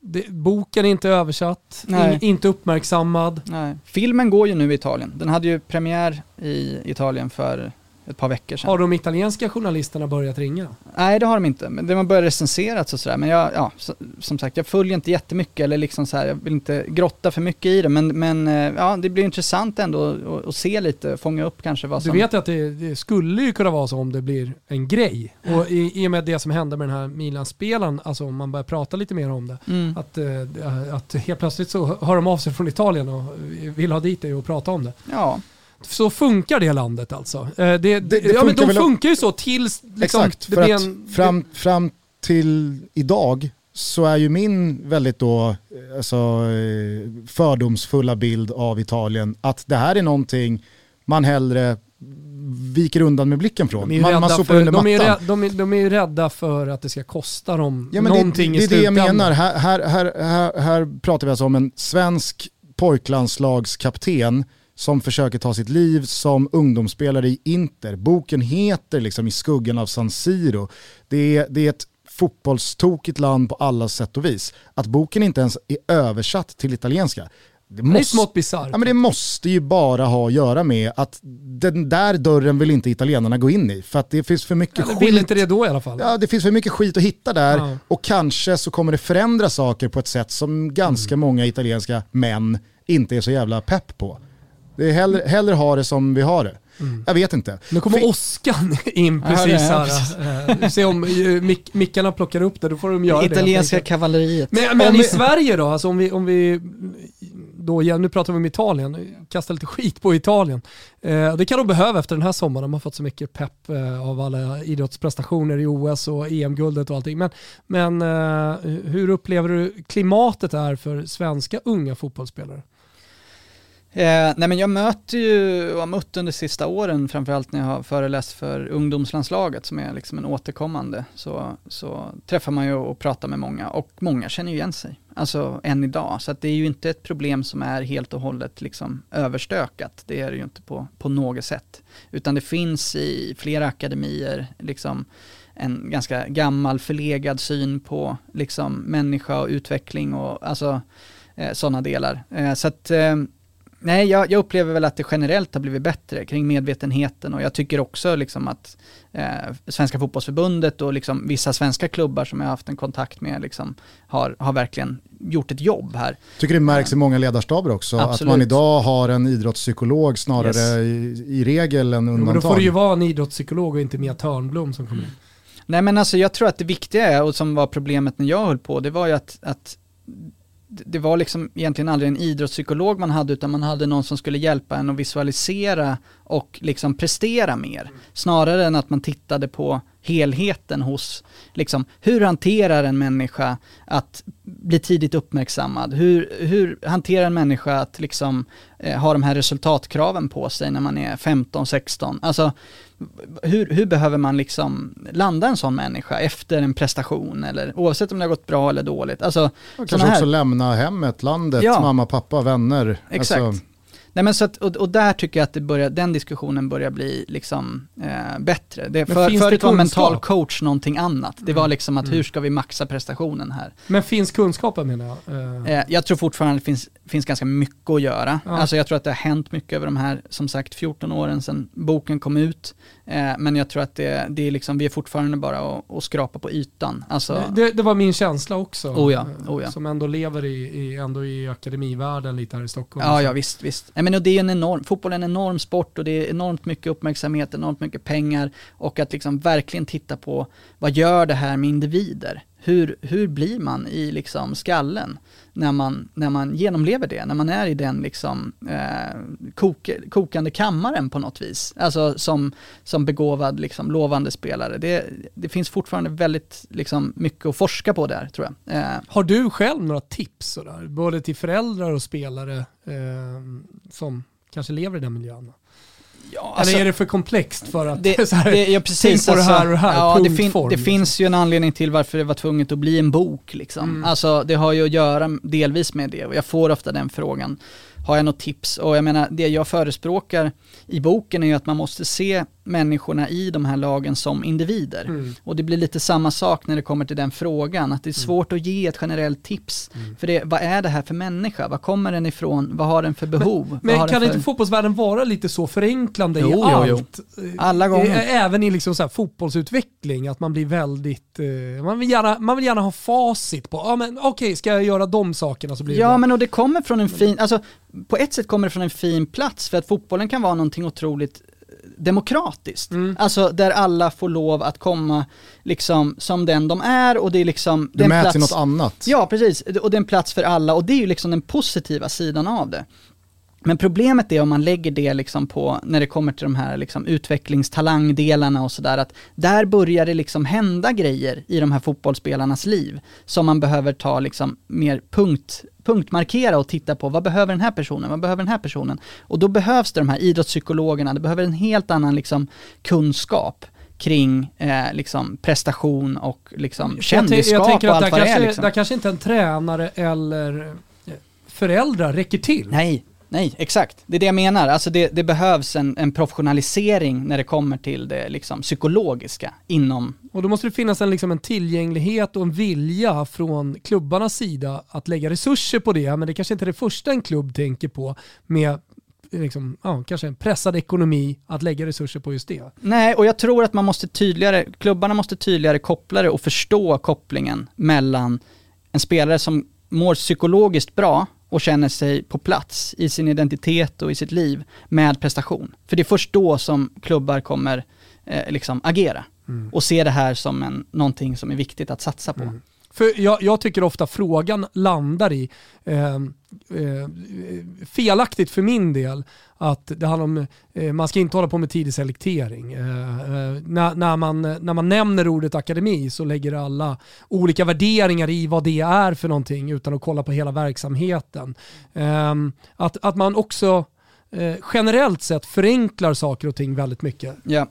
Det, boken är inte översatt, in, inte uppmärksammad. Nej. Filmen går ju nu i Italien. Den hade ju premiär i Italien för ett par veckor sedan. Har de italienska journalisterna börjat ringa? Nej det har de inte, men det har börjat recenserat och sådär. Men jag, ja, så, som sagt, jag följer inte jättemycket eller liksom så här, jag vill inte grotta för mycket i det. Men, men eh, ja, det blir intressant ändå att se lite, fånga upp kanske vad som... Du vet att det, det, skulle ju kunna vara så om det blir en grej. Och i, i och med det som hände med den här Milan-spelaren, alltså om man börjar prata lite mer om det, mm. att, eh, att helt plötsligt så hör de av sig från Italien och vill ha dit dig och prata om det. Ja. Så funkar det landet alltså. Eh, det, det, det ja, men de funkar ju så tills liksom, Exakt, för att en, fram, fram till idag så är ju min väldigt då, alltså, eh, fördomsfulla bild av Italien att det här är någonting man hellre viker undan med blicken från. Man, man för, under de, är rädda, de, är, de är ju rädda för att det ska kosta dem ja, någonting det, det, i slutändan. Det är det jag menar. Här, här, här, här pratar vi alltså om en svensk pojklandslagskapten som försöker ta sitt liv som ungdomsspelare i Inter. Boken heter liksom I skuggan av San Siro. Det är, det är ett fotbollstokigt land på alla sätt och vis. Att boken inte ens är översatt till italienska, det, måste, det är smått bisarrt. Ja, men det måste ju bara ha att göra med att den där dörren vill inte italienarna gå in i. För att det finns för mycket ja, skit. Vill inte det då i alla fall. Ja, det finns för mycket skit att hitta där. Ja. Och kanske så kommer det förändra saker på ett sätt som ganska mm. många italienska män inte är så jävla pepp på. Det är hellre, hellre ha det som vi har det. Mm. Jag vet inte. Nu kommer För... Oskan in precis här. Vi ser om eh, mick, mickarna plockar upp det, då får de göra Italienska det. Italienska kavalleriet. Men, men i Sverige då, alltså om vi, om vi då, nu pratar vi om Italien, kastar lite skit på Italien. Eh, det kan de behöva efter den här sommaren, de har fått så mycket pepp eh, av alla idrottsprestationer i OS och EM-guldet och allting. Men, men eh, hur upplever du klimatet är för svenska unga fotbollsspelare? Eh, nej men jag möter ju, och har mött under sista åren, framförallt när jag har föreläst för ungdomslandslaget som är liksom en återkommande, så, så träffar man ju och pratar med många och många känner ju igen sig, alltså än idag. Så att det är ju inte ett problem som är helt och hållet liksom överstökat, det är det ju inte på, på något sätt. Utan det finns i flera akademier liksom en ganska gammal förlegad syn på liksom människa och utveckling och alltså eh, sådana delar. Eh, så att eh, Nej, jag, jag, upplever väl att det generellt har blivit bättre kring medvetenheten och jag tycker också liksom att eh, Svenska fotbollsförbundet och liksom vissa svenska klubbar som jag har haft en kontakt med liksom har, har verkligen gjort ett jobb här. Tycker det märks i eh, många ledarstaber också, Absolut. att man idag har en idrottspsykolog snarare yes. i, i, regel än undantag. Men då får det ju vara en idrottspsykolog och inte Mia Törnblom som kommer in. Nej men alltså jag tror att det viktiga är, och som var problemet när jag höll på, det var ju att, att det var liksom egentligen aldrig en idrottspsykolog man hade utan man hade någon som skulle hjälpa en att visualisera och liksom prestera mer. Snarare än att man tittade på helheten hos, liksom, hur hanterar en människa att bli tidigt uppmärksammad? Hur, hur hanterar en människa att liksom eh, ha de här resultatkraven på sig när man är 15-16? Alltså, hur, hur behöver man liksom landa en sån människa efter en prestation eller oavsett om det har gått bra eller dåligt. Alltså, kanske här. också lämna hemmet, landet, ja. mamma, pappa, vänner. Exakt. Alltså, Nej, men så att, och, och, där tycker jag att det börjar, den diskussionen börjar bli liksom, eh, bättre. Det, för, förut var mental coach någonting annat. Det var mm. liksom att mm. hur ska vi maxa prestationen här? Men finns kunskapen menar jag? Eh. Eh, jag tror fortfarande det finns, finns ganska mycket att göra. Ja. Alltså jag tror att det har hänt mycket över de här, som sagt, 14 åren sedan boken kom ut. Eh, men jag tror att det, det är liksom, vi är fortfarande bara att, att skrapa på ytan. Alltså, det, det, var min känsla också. Oh ja, oh ja. Som ändå lever i, i, ändå i akademivärlden lite här i Stockholm. Ja, ja visst, visst. Jag men det är en enorm, fotboll är en enorm sport och det är enormt mycket uppmärksamhet, enormt mycket pengar och att liksom verkligen titta på vad gör det här med individer? Hur, hur blir man i liksom skallen? När man, när man genomlever det, när man är i den liksom, eh, kok, kokande kammaren på något vis. Alltså som, som begåvad, liksom, lovande spelare. Det, det finns fortfarande väldigt liksom, mycket att forska på där tror jag. Eh. Har du själv några tips, sådär, både till föräldrar och spelare eh, som kanske lever i den miljön? Ja, alltså, Eller är det för komplext för att det, så här, det, ja, precis, tänk på alltså, det här och här, ja, det, fin, det liksom. finns ju en anledning till varför det var tvunget att bli en bok. Liksom. Mm. Alltså, det har ju att göra delvis med det och jag får ofta den frågan. Har jag något tips? Och jag menar, det jag förespråkar i boken är ju att man måste se människorna i de här lagen som individer. Mm. Och det blir lite samma sak när det kommer till den frågan, att det är mm. svårt mm. att ge ett generellt tips. Mm. För det, vad är det här för människa? Var kommer den ifrån? Vad har den för behov? Men, men kan för... inte fotbollsvärlden vara lite så förenklande jo, i allt? Jo, jo. Alla gånger. Även i liksom så fotbollsutveckling, att man blir väldigt, eh, man, vill gärna, man vill gärna ha facit på, ja men okej, okay, ska jag göra de sakerna så blir det Ja bra. men och det kommer från en fin, alltså på ett sätt kommer det från en fin plats för att fotbollen kan vara någonting otroligt demokratiskt. Mm. Alltså där alla får lov att komma liksom som den de är och det är liksom... Du mäts i något annat. Ja, precis. Och det är en plats för alla och det är ju liksom den positiva sidan av det. Men problemet är om man lägger det liksom på, när det kommer till de här liksom utvecklingstalangdelarna och sådär, att där börjar det liksom hända grejer i de här fotbollsspelarnas liv som man behöver ta liksom mer punkt, punktmarkera och titta på vad behöver den här personen, vad behöver den här personen? Och då behövs det de här idrottspsykologerna, det behöver en helt annan liksom kunskap kring eh, liksom prestation och liksom kändisskap jag, jag tänker att och allt vad det är. Liksom. Där kanske inte en tränare eller föräldrar räcker till. Nej, Nej, exakt. Det är det jag menar. Alltså det, det behövs en, en, professionalisering när det kommer till det liksom, psykologiska inom... Och då måste det finnas en, liksom, en tillgänglighet och en vilja från klubbarnas sida att lägga resurser på det, men det kanske inte är det första en klubb tänker på med liksom, ja, kanske en pressad ekonomi att lägga resurser på just det. Nej, och jag tror att man måste tydligare, klubbarna måste tydligare koppla det och förstå kopplingen mellan en spelare som mår psykologiskt bra och känner sig på plats i sin identitet och i sitt liv med prestation. För det är först då som klubbar kommer eh, liksom agera mm. och se det här som en, någonting som är viktigt att satsa på. Mm. För jag, jag, tycker ofta frågan landar i, eh, eh, felaktigt för min del, att det handlar om, eh, man ska inte hålla på med tidig selektering. Eh, eh, när, när, man, när man nämner ordet akademi så lägger alla olika värderingar i vad det är för någonting utan att kolla på hela verksamheten. Ehm, att, att man också eh, generellt sett förenklar saker och ting väldigt mycket. Yeah.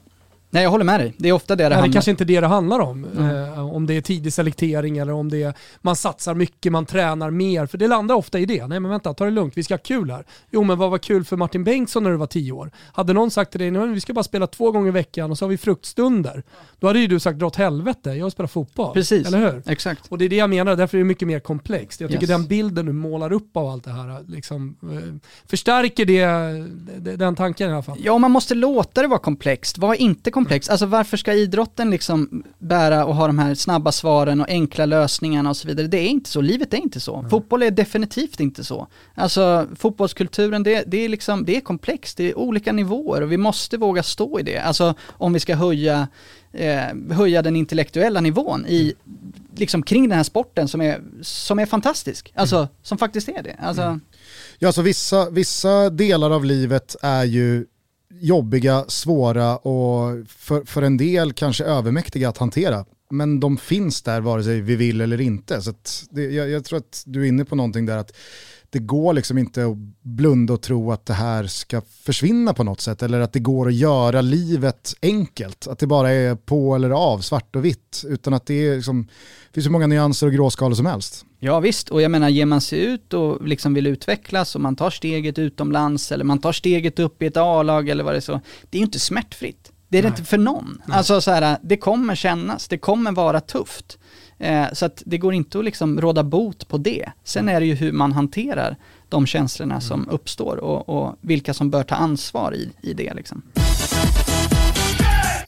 Nej jag håller med dig. Det är ofta det det Nej, handlar Det kanske inte är det det handlar om. Mm. Eh, om det är tidig selektering eller om det är man satsar mycket, man tränar mer. För det landar ofta i det. Nej men vänta, ta det lugnt, vi ska ha kul här. Jo men vad var kul för Martin Bengtsson när du var tio år? Hade någon sagt till dig, nu vi ska bara spela två gånger i veckan och så har vi fruktstunder. Då hade ju du sagt, dra åt helvete, jag spelar fotboll. Precis, eller hur? exakt. Och det är det jag menar, därför är det mycket mer komplext. Jag tycker yes. den bilden du målar upp av allt det här liksom, eh, förstärker det, den tanken i alla fall. Ja, man måste låta det vara komplext. Var inte komplext. Alltså varför varför ska idrotten liksom bära och ha de här snabba svaren och enkla lösningarna och så vidare? Det är inte så, livet är inte så. Mm. Fotboll är definitivt inte så. Alltså fotbollskulturen, det, det, är liksom, det är komplext, det är olika nivåer och vi måste våga stå i det. Alltså om vi ska höja, eh, höja den intellektuella nivån i, liksom kring den här sporten som är, som är fantastisk. Alltså mm. som faktiskt är det. Alltså, mm. Ja, så vissa, vissa delar av livet är ju jobbiga, svåra och för, för en del kanske övermäktiga att hantera. Men de finns där vare sig vi vill eller inte. Så det, jag, jag, tror att du är inne på någonting där att det går liksom inte att blunda och tro att det här ska försvinna på något sätt eller att det går att göra livet enkelt. Att det bara är på eller av, svart och vitt. Utan att det är liksom, det finns så många nyanser och gråskalor som helst. Ja visst, och jag menar ger man sig ut och liksom vill utvecklas och man tar steget utomlands eller man tar steget upp i ett A-lag eller vad det är så, det är ju inte smärtfritt. Det är det inte för någon. Nej. Alltså så här, det kommer kännas, det kommer vara tufft. Eh, så att det går inte att liksom råda bot på det. Sen är det ju hur man hanterar de känslorna mm. som uppstår och, och, vilka som bör ta ansvar i, i det. Liksom.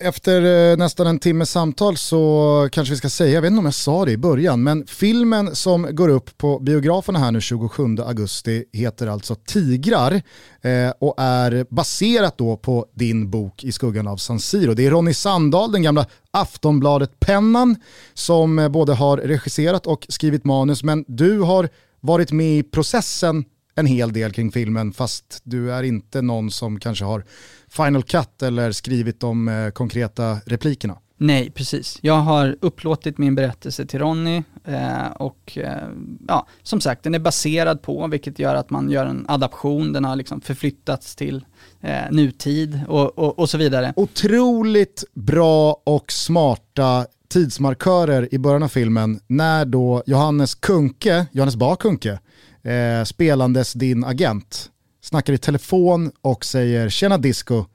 Efter eh, nästan en timmes samtal så kanske vi ska säga, jag vet inte om jag sa det i början, men filmen som går upp på biograferna här nu 27 augusti heter alltså Tigrar eh, och är baserat då på din bok I skuggan av San Siro. Det är Ronny Sandahl, den gamla Aftonbladet-pennan, som eh, både har regisserat och skrivit manus, men du har varit med i processen en hel del kring filmen fast du är inte någon som kanske har final cut eller skrivit de eh, konkreta replikerna. Nej, precis. Jag har upplåtit min berättelse till Ronny eh, och eh, ja, som sagt den är baserad på, vilket gör att man gör en adaption, den har liksom förflyttats till eh, nutid och, och, och så vidare. Otroligt bra och smarta tidsmarkörer i början av filmen när då Johannes Kunke, Johannes Bah Kunke, eh, spelandes din agent, snackar i telefon och säger “tjena disco”.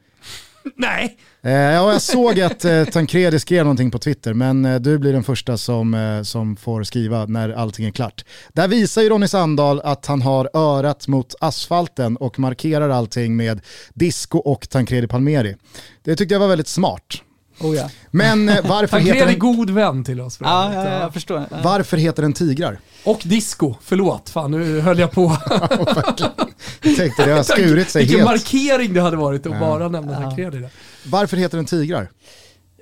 Nej! Eh, ja, jag såg att eh, Tancredi skrev någonting på Twitter, men eh, du blir den första som, eh, som får skriva när allting är klart. Där visar ju Ronny Sandahl att han har örat mot asfalten och markerar allting med disco och Tancredi Palmeri. Det tyckte jag var väldigt smart. Oh ja. Men eh, varför heter den... en god vän till oss. Ja, ja, ja, jag förstår. Ja. Varför heter den Tigrar? Och disco, förlåt, fan nu höll jag på. jag tänkte det har skurit sig Vilken helt. markering det hade varit att bara nämna ja. Tancredi Varför heter den Tigrar?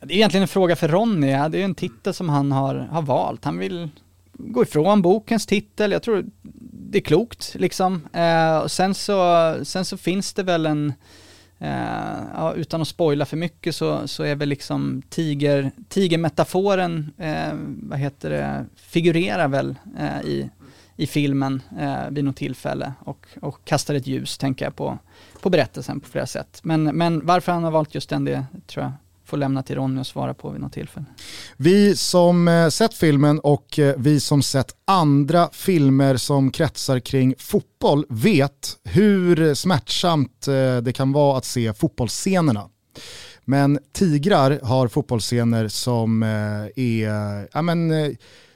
Det är egentligen en fråga för Ronny, det är en titel som han har, har valt. Han vill gå ifrån bokens titel, jag tror det är klokt liksom. Eh, och sen så, sen så finns det väl en Eh, ja, utan att spoila för mycket så, så är väl liksom tiger, tigermetaforen, eh, vad heter det, figurerar väl eh, i, i filmen eh, vid något tillfälle och, och kastar ett ljus, tänker jag, på, på berättelsen på flera sätt. Men, men varför han har valt just den, det tror jag får lämna till Ronny att svara på vid något tillfälle. Vi som eh, sett filmen och eh, vi som sett andra filmer som kretsar kring fotboll vet hur smärtsamt eh, det kan vara att se fotbollsscenerna. Men Tigrar har fotbollsscener som är ja, men,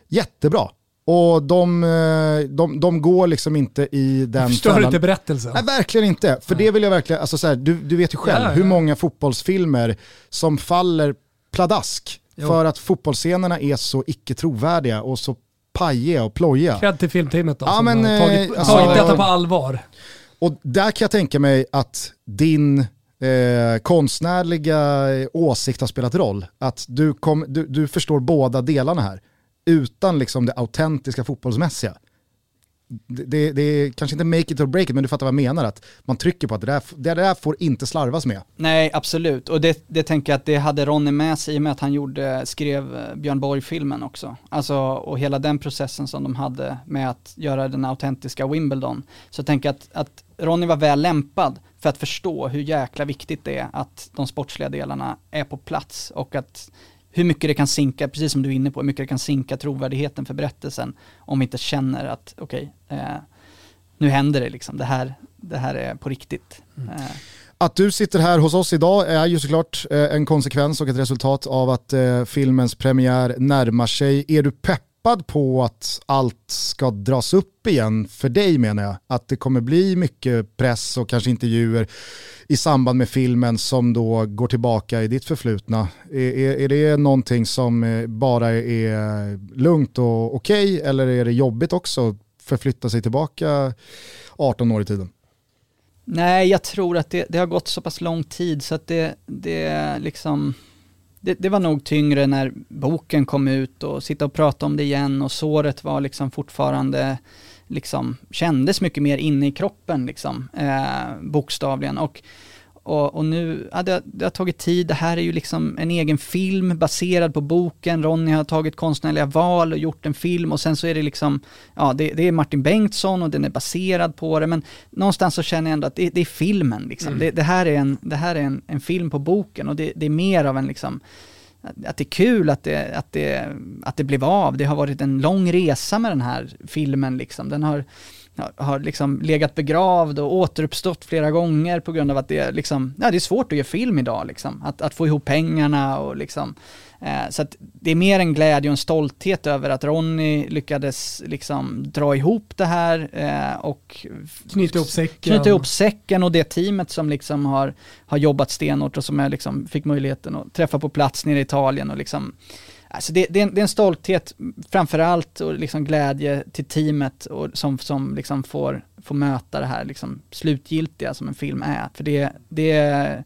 jättebra. Och de, eh, de, de går liksom inte i den Förstör fällan. inte berättelsen. Nej, verkligen inte. För det vill jag verkligen, alltså så här, du, du vet ju själv ja, ja. hur många fotbollsfilmer som faller pladask jo. för att fotbollsscenerna är så icke trovärdiga och så pajiga och plojiga. Cred till filmteamet då, ja, som men, har tagit, eh, alltså, tagit detta på allvar. Och där kan jag tänka mig att din eh, konstnärliga åsikt har spelat roll. Att du, kom, du, du förstår båda delarna här utan liksom det autentiska fotbollsmässiga. Det, det, det, är kanske inte make it or break it, men du fattar vad jag menar. Att man trycker på att det där, det där får inte slarvas med. Nej, absolut. Och det, det tänker jag att det hade Ronny med sig i och med att han gjorde, skrev eh, Björn Borg-filmen också. Alltså, och hela den processen som de hade med att göra den autentiska Wimbledon. Så jag tänker att, att Ronny var väl lämpad för att förstå hur jäkla viktigt det är att de sportsliga delarna är på plats och att hur mycket det kan sinka, precis som du är inne på, hur mycket det kan sinka trovärdigheten för berättelsen om vi inte känner att okej, okay, eh, nu händer det liksom, det här, det här är på riktigt. Mm. Eh. Att du sitter här hos oss idag är ju såklart eh, en konsekvens och ett resultat av att eh, filmens premiär närmar sig. Är du peppad på att allt ska dras upp igen för dig menar jag? Att det kommer bli mycket press och kanske intervjuer i samband med filmen som då går tillbaka i ditt förflutna. Är, är, är det någonting som eh, bara är lugnt och okej okay, eller är det jobbigt också att förflytta sig tillbaka 18 år i tiden? Nej, jag tror att det, det har gått så pass lång tid så att det, det liksom det, det, var nog tyngre när boken kom ut och sitta och prata om det igen och såret var liksom fortfarande liksom kändes mycket mer inne i kroppen liksom, eh, bokstavligen. Och, och, och, nu, ja, det, det, har tagit tid. Det här är ju liksom en egen film baserad på boken. Ronny har tagit konstnärliga val och gjort en film och sen så är det liksom, ja det, det är Martin Bengtsson och den är baserad på det men någonstans så känner jag ändå att det, det är filmen liksom. Mm. Det, här är, en, det här är en, en film på boken och det, det är mer av en liksom att det är kul att det, att, det, att det blev av. Det har varit en lång resa med den här filmen liksom. Den har, har liksom legat begravd och återuppstått flera gånger på grund av att det, liksom, ja, det är svårt att göra film idag. Liksom. Att, att få ihop pengarna och liksom, eh, så att det är mer en glädje och en stolthet över att Ronny lyckades liksom dra ihop det här eh, och knyta ihop säcken. Knyta ihop säcken och det teamet som liksom har, har jobbat stenhårt och som jag liksom fick möjligheten att träffa på plats nere i Italien och liksom Alltså det, det, är en, det är en stolthet framförallt och liksom glädje till teamet och som, som liksom får, får möta det här liksom slutgiltiga som en film är. För det, det är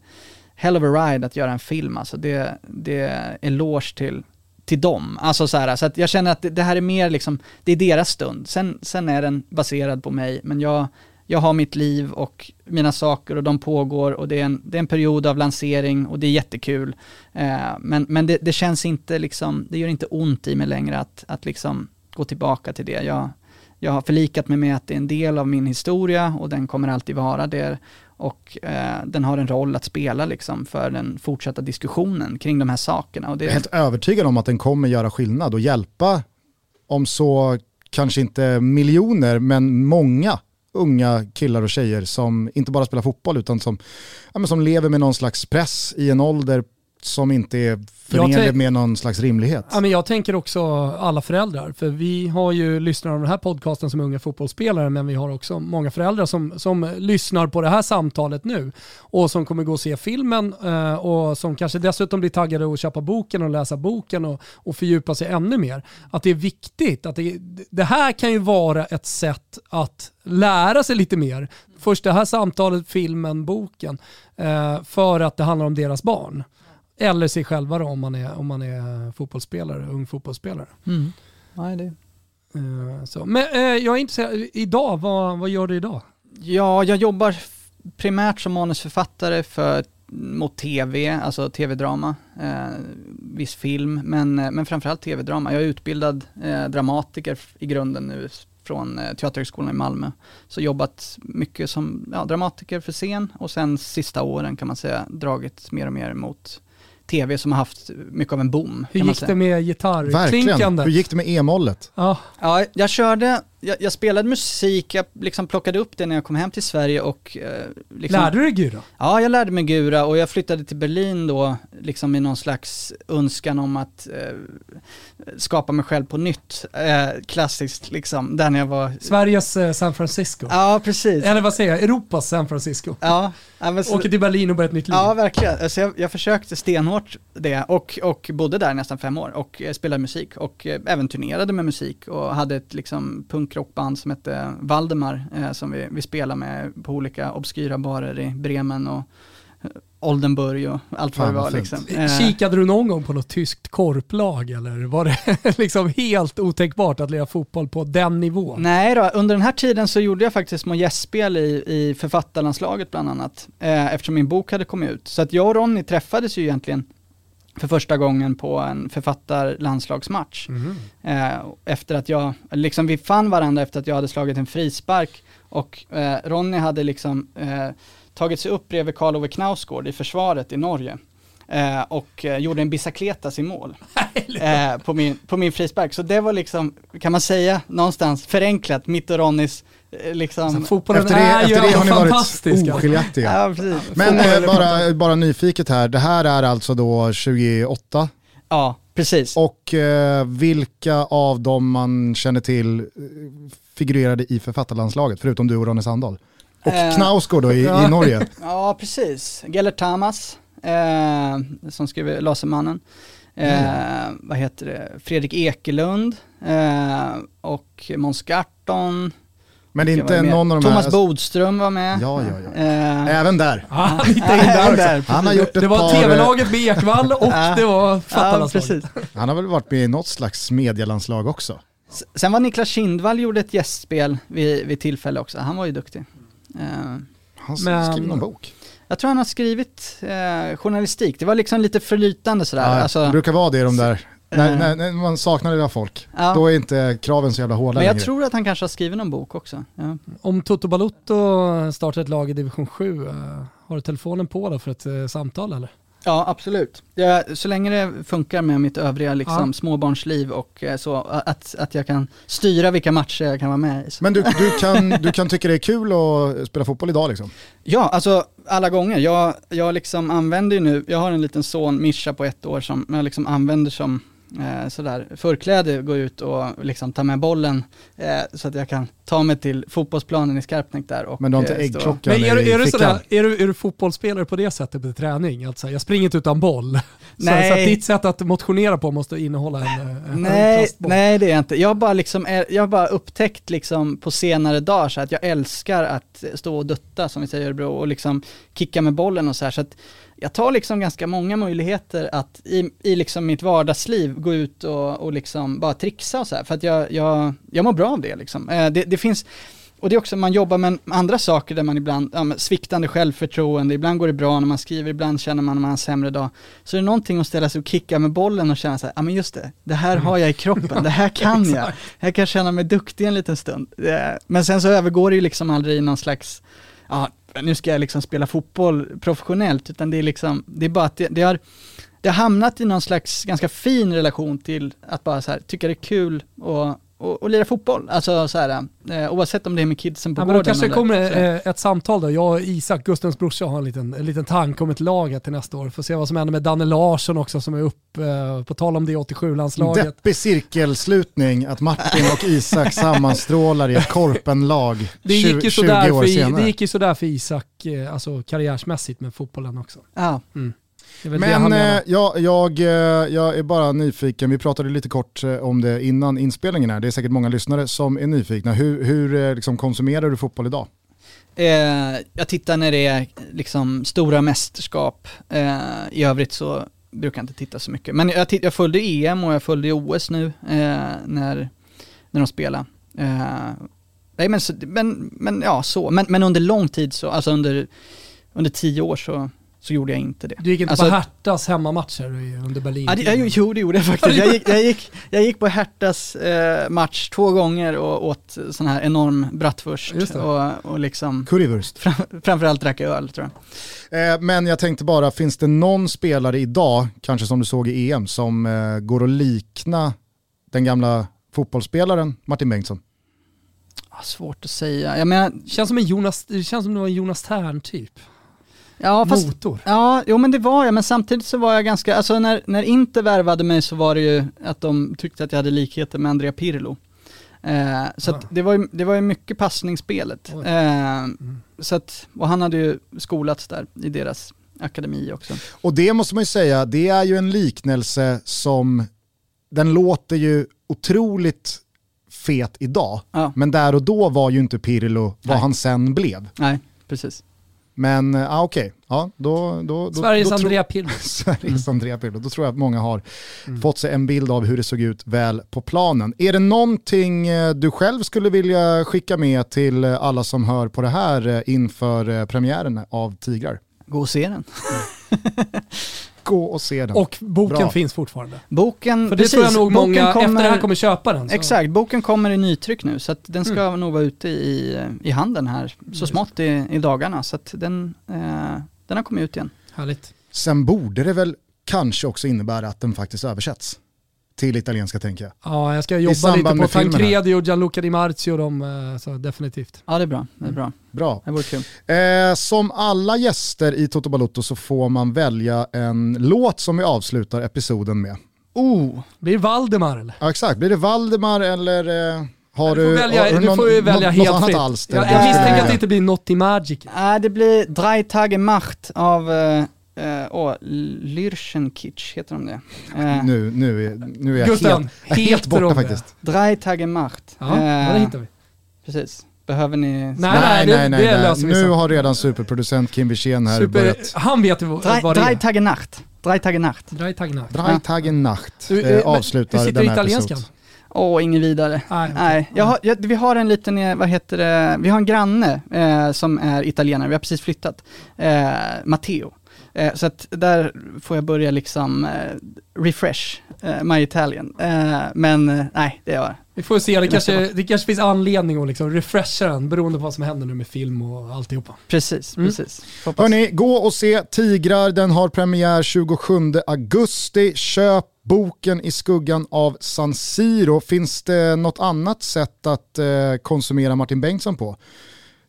hell of a ride att göra en film alltså. Det, det är eloge till, till dem. Alltså så här, så att jag känner att det, det här är mer liksom, det är deras stund. Sen, sen är den baserad på mig, men jag jag har mitt liv och mina saker och de pågår och det är en, det är en period av lansering och det är jättekul. Eh, men men det, det, känns inte liksom, det gör inte ont i mig längre att, att liksom gå tillbaka till det. Jag, jag har förlikat mig med att det är en del av min historia och den kommer alltid vara det. Och eh, den har en roll att spela liksom för den fortsatta diskussionen kring de här sakerna. Och det... Jag är helt övertygad om att den kommer göra skillnad och hjälpa, om så kanske inte miljoner, men många unga killar och tjejer som inte bara spelar fotboll utan som, ja, men som lever med någon slags press i en ålder som inte är förenlig med någon slags rimlighet. Ja, men jag tänker också alla föräldrar, för vi har ju lyssnare av den här podcasten som unga fotbollsspelare, men vi har också många föräldrar som, som lyssnar på det här samtalet nu och som kommer gå och se filmen eh, och som kanske dessutom blir taggade att köpa boken och läsa boken och, och fördjupa sig ännu mer. Att det är viktigt, att det, det här kan ju vara ett sätt att lära sig lite mer. Först det här samtalet, filmen, boken, eh, för att det handlar om deras barn. Eller sig själva då, om man är, om man är fotbollsspelare, ung fotbollsspelare. Mm. Nej, det. Uh, så. Men uh, jag är intresserad, idag, vad, vad gör du idag? Ja, jag jobbar primärt som manusförfattare för mot tv, alltså tv-drama, eh, viss film, men, men framförallt tv-drama. Jag är utbildad eh, dramatiker i grunden nu från eh, Teaterhögskolan i Malmö. Så jobbat mycket som ja, dramatiker för scen och sen sista åren kan man säga dragit mer och mer mot tv som har haft mycket av en boom. Hur gick det med gitarrklinkandet? Hur gick det med e-mollet? Ja. ja, jag körde, jag, jag, spelade musik, jag liksom plockade upp det när jag kom hem till Sverige och... Eh, liksom, lärde du dig gura? Ja, jag lärde mig gura och jag flyttade till Berlin då, liksom med någon slags önskan om att eh, skapa mig själv på nytt. Eh, klassiskt liksom, där när jag var... Sveriges eh, San Francisco. Ja, precis. Eller vad säger jag, Europas San Francisco. Ja. ja så... Åker till Berlin och börjar ett nytt liv. Ja, verkligen. Alltså jag, jag försökte stenhårt det och, och bodde där nästan fem år och eh, spelade musik och eh, även turnerade med musik och hade ett liksom punkrockband som hette Valdemar eh, som vi, vi spelade med på olika obskyra barer i Bremen och eh, Oldenburg och allt vad det var. Liksom. Eh, Kikade du någon gång på något tyskt korplag eller var det liksom helt otänkbart att lira fotboll på den nivån? Nej då, under den här tiden så gjorde jag faktiskt små gästspel i, i författarlandslaget bland annat, eh, eftersom min bok hade kommit ut. Så att jag och Ronny träffades ju egentligen för första gången på en författarlandslagsmatch. Mm. Eh, efter att jag, liksom vi fann varandra efter att jag hade slagit en frispark och eh, Ronny hade liksom eh, tagit sig upp bredvid Karl Ove Knausgård i försvaret i Norge. Och gjorde en bicicletas i mål på, min, på min frispark. Så det var liksom, kan man säga, någonstans förenklat, mitt och Ronnys Liksom. Alltså, fotbollen efter det, är efter det har ni varit oskiljaktiga. ja, Men eh, bara, bara nyfiket här, det här är alltså då 28? Ja, precis. Och eh, vilka av dem man känner till eh, figurerade i författarlandslaget, förutom du och Ronny Sandahl? Och eh, Knausgård då i, i Norge? Ja, precis. Gellert Tamas, eh, som skrev Lasermannen. Eh, mm. Vad heter det? Fredrik Ekelund eh, och Måns Garton. Men det är inte någon av de Thomas här... Bodström var med. Ja, ja, ja. Eh, Även där. Ah, han, där han har gjort ett Det var par... tv-laget med Ekvall och det var fattarlandslaget. Ja, han har väl varit med i något slags medielandslag också. Sen var Niklas Kindvall gjorde ett gästspel vid, vid tillfälle också. Han var ju duktig. Uh, han skrev någon bok. Jag tror han har skrivit eh, journalistik, det var liksom lite förlytande sådär. Ja, alltså, det brukar vara det de där, Eh. När, när, när man saknar det där folk, ja. då är inte kraven så jävla hårda Men jag längre. tror att han kanske har skrivit någon bok också. Ja. Om Toto Balutto startar ett lag i division 7, eh, har du telefonen på då för ett eh, samtal eller? Ja, absolut. Jag, så länge det funkar med mitt övriga liksom, Ja. småbarnsliv och eh, så, att, att jag kan styra vilka matcher jag kan vara med i. Så. Men du, du, kan, du kan tycka det är kul att spela fotboll idag liksom? Ja, alltså alla gånger. Jag, jag liksom använder ju nu, jag har en liten son, Mischa på ett år, som jag liksom använder som eh, sådär förkläde, gå ut och liksom ta med bollen eh, så att jag kan ta mig till fotbollsplanen i Skarpnäck där och Men du har inte eh, äggklockan Men är, du- är, du sådär, är, du, är du fotbollsspelare på det sättet på träning? Alltså, jag springer inte utan boll. Så, Nej. så att ditt sätt att motionera på måste innehålla en, eh, en Nej, nej det är jag inte. Jag har bara, liksom, jag har bara upptäckt liksom på senare dagar så att jag älskar att stå och dutta som vi säger i Örebro och liksom kicka med bollen och så här. Så att jag tar liksom ganska många möjligheter att i, i liksom mitt vardagsliv gå ut och, och liksom bara trixa och så här. För att jag, jag, jag mår bra av det liksom. Eh, det, det finns och det är också, man jobbar med andra saker där man ibland, ja, sviktande självförtroende, ibland går det bra när man skriver, ibland känner man när man har en sämre dag. Så det är någonting att ställa sig och kicka med bollen och känna så här, ja men just det, det här har jag i kroppen, det här kan jag. Jag kan känna mig duktig en liten stund. Eh, Men sen så övergår det ju liksom aldrig i någon slags, ja nu ska jag liksom spela fotboll professionellt, utan det är liksom, det är bara att det, det har det har hamnat i någon slags ganska fin relation till att bara så här, tycka det är kul och, och, och lira fotboll. Alltså så här, eh, oavsett om det är med kidsen på Ja, men då gården kanske det eller kommer här. eh, ett samtal då. Jag och Isak, Gustavs brorsa, har en liten, en liten tanke om ett lag till nästa år. Får se vad som händer med Danne Larsson också som är upp, eh, på tal om det 87-landslaget. Deppig cirkelslutning att Martin och Isak sammanstrålar i ett korpenlag Det gick, 20, ju 20 sådär år för, I- senare. det gick ju sådär för Isak, eh, alltså karriärsmässigt med fotbollen också. Ja, Det Men eh, jag, jag, eh, jag är bara nyfiken, vi pratade lite kort eh, om det innan inspelningen här, det är säkert många lyssnare som är nyfikna. Hur, hur liksom, konsumerar du fotboll idag? eh, jag tittar när det är liksom stora mästerskap. Eh, I övrigt så brukar jag inte titta så mycket. Men jag, jag följde EM och jag följde OS nu eh, när, när de spelade. Eh, nej men, men, men ja så, men, men under lång tid så, alltså under, under tio år så, så gjorde jag inte det. Du gick inte alltså- på Hertas hemmamatcher under Berlin? Ja, det, jag, jo, det gjorde jag faktiskt. Jag gick, jag gick, jag gick på Hertas eh, match två gånger och åt sån här enorm bratwurst och, och liksom Currywurst. fram, framförallt drack öl tror jag. Eh, men jag tänkte bara, finns det någon spelare idag, kanske som du såg i EM, som eh, går att likna den gamla fotbollsspelaren Martin Bengtsson? Ah, svårt att säga. Jag menar, Känns som en Jonas, det känns som det var en Jonas Tern typ. Ja fast Motor. Ja, jo men det var jag, men samtidigt så var jag ganska, alltså när, när Inter värvade mig så var det ju att de tyckte att jag hade likheter med Andrea Pirlo. Eh, så Ah. det var ju, det var ju mycket passningsspelet. Eh, så att, och han hade ju skolats där i deras akademi också. Och det måste man ju säga, det är ju en liknelse som, den låter ju otroligt fet idag. Ja, Men där och då var ju inte Pirlo vad Nej. han sen blev. nej, precis. Men ja, ah, okej, ja, då, då, då, Sveriges då Andrea Pirlo. Sveriges Andrea Pirlo. Då tror jag att många har fått sig en bild av hur det såg ut väl på planen. Är det någonting eh, du själv skulle vilja skicka med till eh, alla som hör på det här eh, inför eh, premiären av Tigrar? Gå och se den. Gå och se den. Och boken Bra. finns fortfarande. Boken, För det precis, tror jag nog många kommer, efter det här kommer köpa den. så- Exakt, boken kommer i nytryck nu så att den ska nog vara ute i, i handeln här så smått i, i dagarna. Så att den, eh, den har kommit ut igen. Härligt. Sen borde det väl kanske också innebära att den faktiskt översätts till italienska tänker jag. Ja, jag ska jobba lite på. Tancredi och Gianluca Di Marzio de, eh, så definitivt. Ja det är bra, det är bra. Bra. Det vore kul. Eh, som alla gäster i Toto Balotto så får man välja en låt som vi avslutar episoden med. Oh, Blir det Valdemar eller? Ja exakt, blir det Valdemar eller eh, har du du, får välja, har du får ju välja något, helt något annat fritt. Jag, du misstänker att det inte blir något i Magic. äh, det blir Drei Tage Macht av uh, uh, Lyrschenkitsch, heter de det? Eh, Nu, nu, är, nu är jag Gusten, helt, helt borta de det? faktiskt. Drei Tage Macht. Ja, ja, det hittar vi. Precis. Behöver ni... Nej, nej, det, det löser vi Nu har redan superproducent Kim Wirsén här Super, börjat. han vet ju vad, Drei, vad det är. Tage Nacht. Drei Tage Nacht. Drei Tage Nacht. Drei Tage Nacht Du, eh, eh, avslutar hur sitter den här italienskan? Åh, ingen vidare. Nej, Nej, jag har, jag, vi har en liten, eh, vad heter det, vi har en granne eh, som är italienare, vi har precis flyttat, eh, Matteo. Eh, så att där får jag börja liksom eh, refresh eh, my Italian. Eh, men eh, nej, det är Vi får se, det kanske, det kanske finns anledning att liksom refresha den beroende på vad som händer nu med film och alltihopa. Precis, Mm. precis. Hoppas. Hörni, gå och se Tigrar, den har premiär 27 augusti. Köp boken i skuggan av San Siro. Finns det något annat sätt att eh, konsumera Martin Bengtsson på?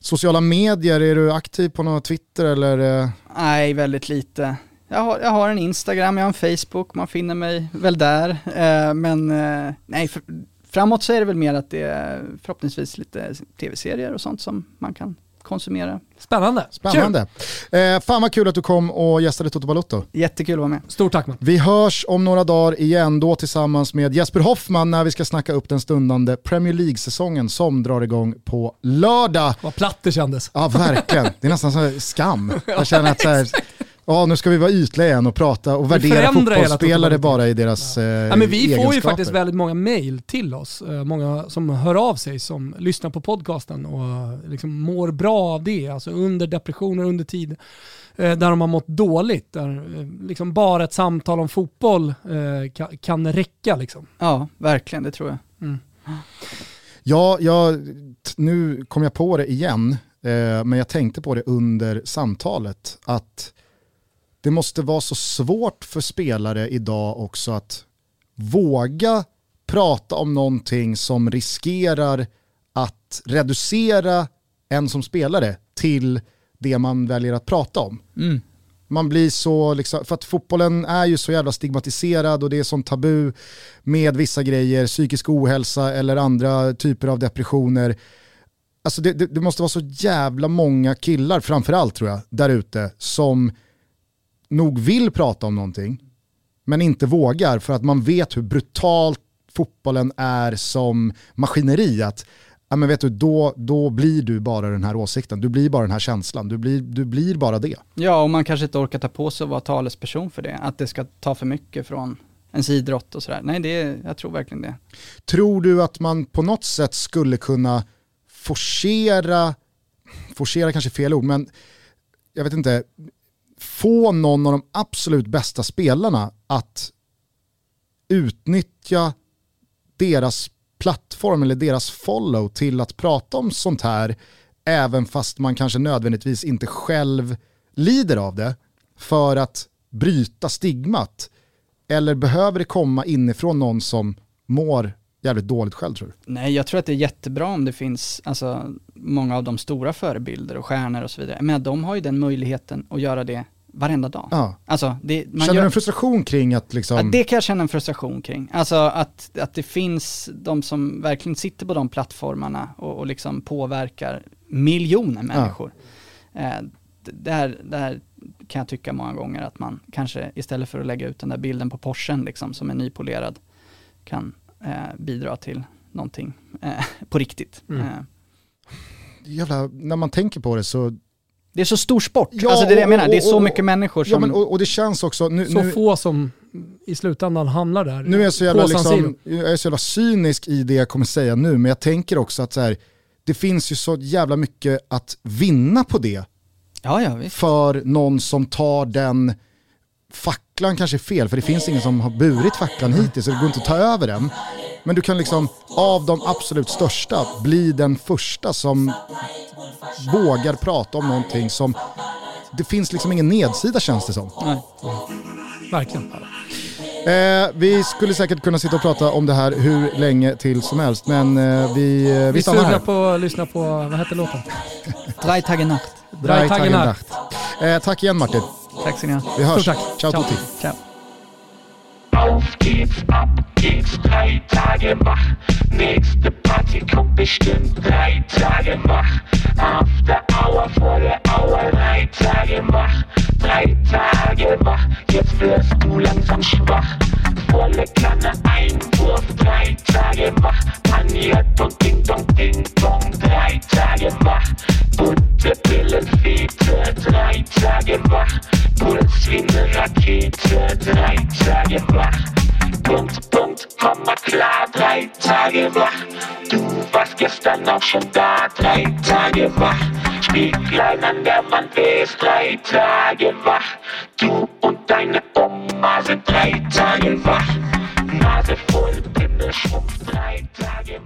Sociala medier, är du aktiv på något Twitter eller? Eh? Nej, väldigt lite. Jag har, jag har en Instagram, jag har en Facebook, man finner mig väl där. Eh, men eh, nej, framåt så är det väl mer att det är förhoppningsvis lite tv-serier och sånt som man kan konsumera. Spännande. Spännande. Eh, fan vad kul att du kom och gästade Toto Balotto. Jättekul att vara med. Stort tack man. Vi hörs om några dagar igen, då tillsammans med Jesper Hoffman när vi ska snacka upp den stundande Premier League-säsongen som drar igång på lördag. Vad platt det kändes. Ja, verkligen. Det är nästan så skam. Jag känner att så här, ja, nu ska vi vara ytliga igen och prata och värdera fotbollsspelare bara i deras eh, Ja, men vi får ju egenskaper. faktiskt väldigt många mail till oss. Eh, Många som hör av sig som lyssnar på podcasten och eh, liksom mår bra av det. Alltså under depressioner, under tid eh, där de har mått dåligt. Där eh, liksom bara ett samtal om fotboll eh, kan, kan räcka. Liksom. Ja, verkligen, det tror jag. Ja, jag, t- nu kom jag på det igen, eh, men jag tänkte på det under samtalet, att det måste vara så svårt för spelare idag också att våga prata om någonting som riskerar att reducera en som spelare till det man väljer att prata om. Mm. Man blir så, liksom, för att fotbollen är ju så jävla stigmatiserad och det är sånt tabu med vissa grejer, psykisk ohälsa eller andra typer av depressioner. Alltså det, det, det måste vara så jävla många killar, framförallt tror jag, där ute som nog vill prata om någonting, men inte vågar för att man vet hur brutalt fotbollen är som maskineri. Att, ja, men vet du, då, då blir du bara den här åsikten, du blir bara den här känslan, du blir, du blir bara det. Ja, och man kanske inte orkar ta på sig att vara talesperson för det. Att det ska ta för mycket från ens idrott och sådär. Nej, det jag tror verkligen det. Tror du att man på något sätt skulle kunna forcera, forcera kanske fel ord, men jag vet inte, få någon av de absolut bästa spelarna att utnyttja deras plattform eller deras follow till att prata om sånt här, även fast man kanske nödvändigtvis inte själv lider av det, för att bryta stigmat. Eller behöver det komma inifrån någon som mår jävligt dåligt själv tror du? Nej, jag tror att det är jättebra om det finns, alltså många av de stora förebilder och stjärnor och så vidare. Men de har ju den möjligheten att göra det varenda dag. Ja. Alltså, det, man Känner gör, du en frustration kring att liksom... Ja, det kan jag känna en frustration kring. Alltså att, att det finns de som verkligen sitter på de plattformarna och, och liksom påverkar miljoner människor. Eh, det, det, här, det här kan jag tycka många gånger att man kanske istället för att lägga ut den där bilden på Porschen liksom som är nypolerad kan eh, bidra till någonting eh, på riktigt. Mm. Eh, Jävla, när man tänker på det så... det är så stor sport, Ja, alltså det är det jag och- menar, det är så mycket människor Ja, som... men, och, och det känns också, nu, Så nu, få som i slutändan hamnar där. nu är jag så jävla, liksom, jag är så jävla cynisk i det jag kommer säga nu, men jag tänker också att så här, det finns ju så jävla mycket att vinna på det ja, ja, visst. för någon som tar den facklan kanske är fel, för det finns ingen som har burit facklan hittills så det går inte att ta över den. Men du kan liksom av de absolut största bli den första som vågar prata om någonting som det finns liksom ingen nedsida känns det som. Nej. Verkligen. Eh, vi skulle säkert kunna sitta och prata om det här hur länge till som helst, men eh, vi, eh, vi Vi stannar här. på att lyssna på, vad heter låten? Drei Tage Nacht. Drei Tage Nacht. Eh, tack igen Martin. Tack så ni ha. Vi hörs. Stort tack. Ciao, Ciao. tutti. Ciao. Auf geht's, ab geht's, drei Tage wach. Nächste Party kommt bestimmt drei Tage wach. After Hour, volle Hour, drei Tage wach. Drei Tage wach, jetzt wirst du langsam schwach. Volle Kanne Einwurf, drei Tage wach. Paniert und Ding Dong, Ding Dong, drei Tage wach. Bunte Pillenfete, drei Tage wach. Puls wie ne Rakete, drei Tage wach. Punkt, Punkt, Komma klar, drei Tage wach. Du warst gestern auch schon da, drei Tage wach. Spieglein an der Wand ist drei Tage wach. Du und deine Oma sind drei Tage wach. Nase voll, Pimmel, Schmuck, drei Tage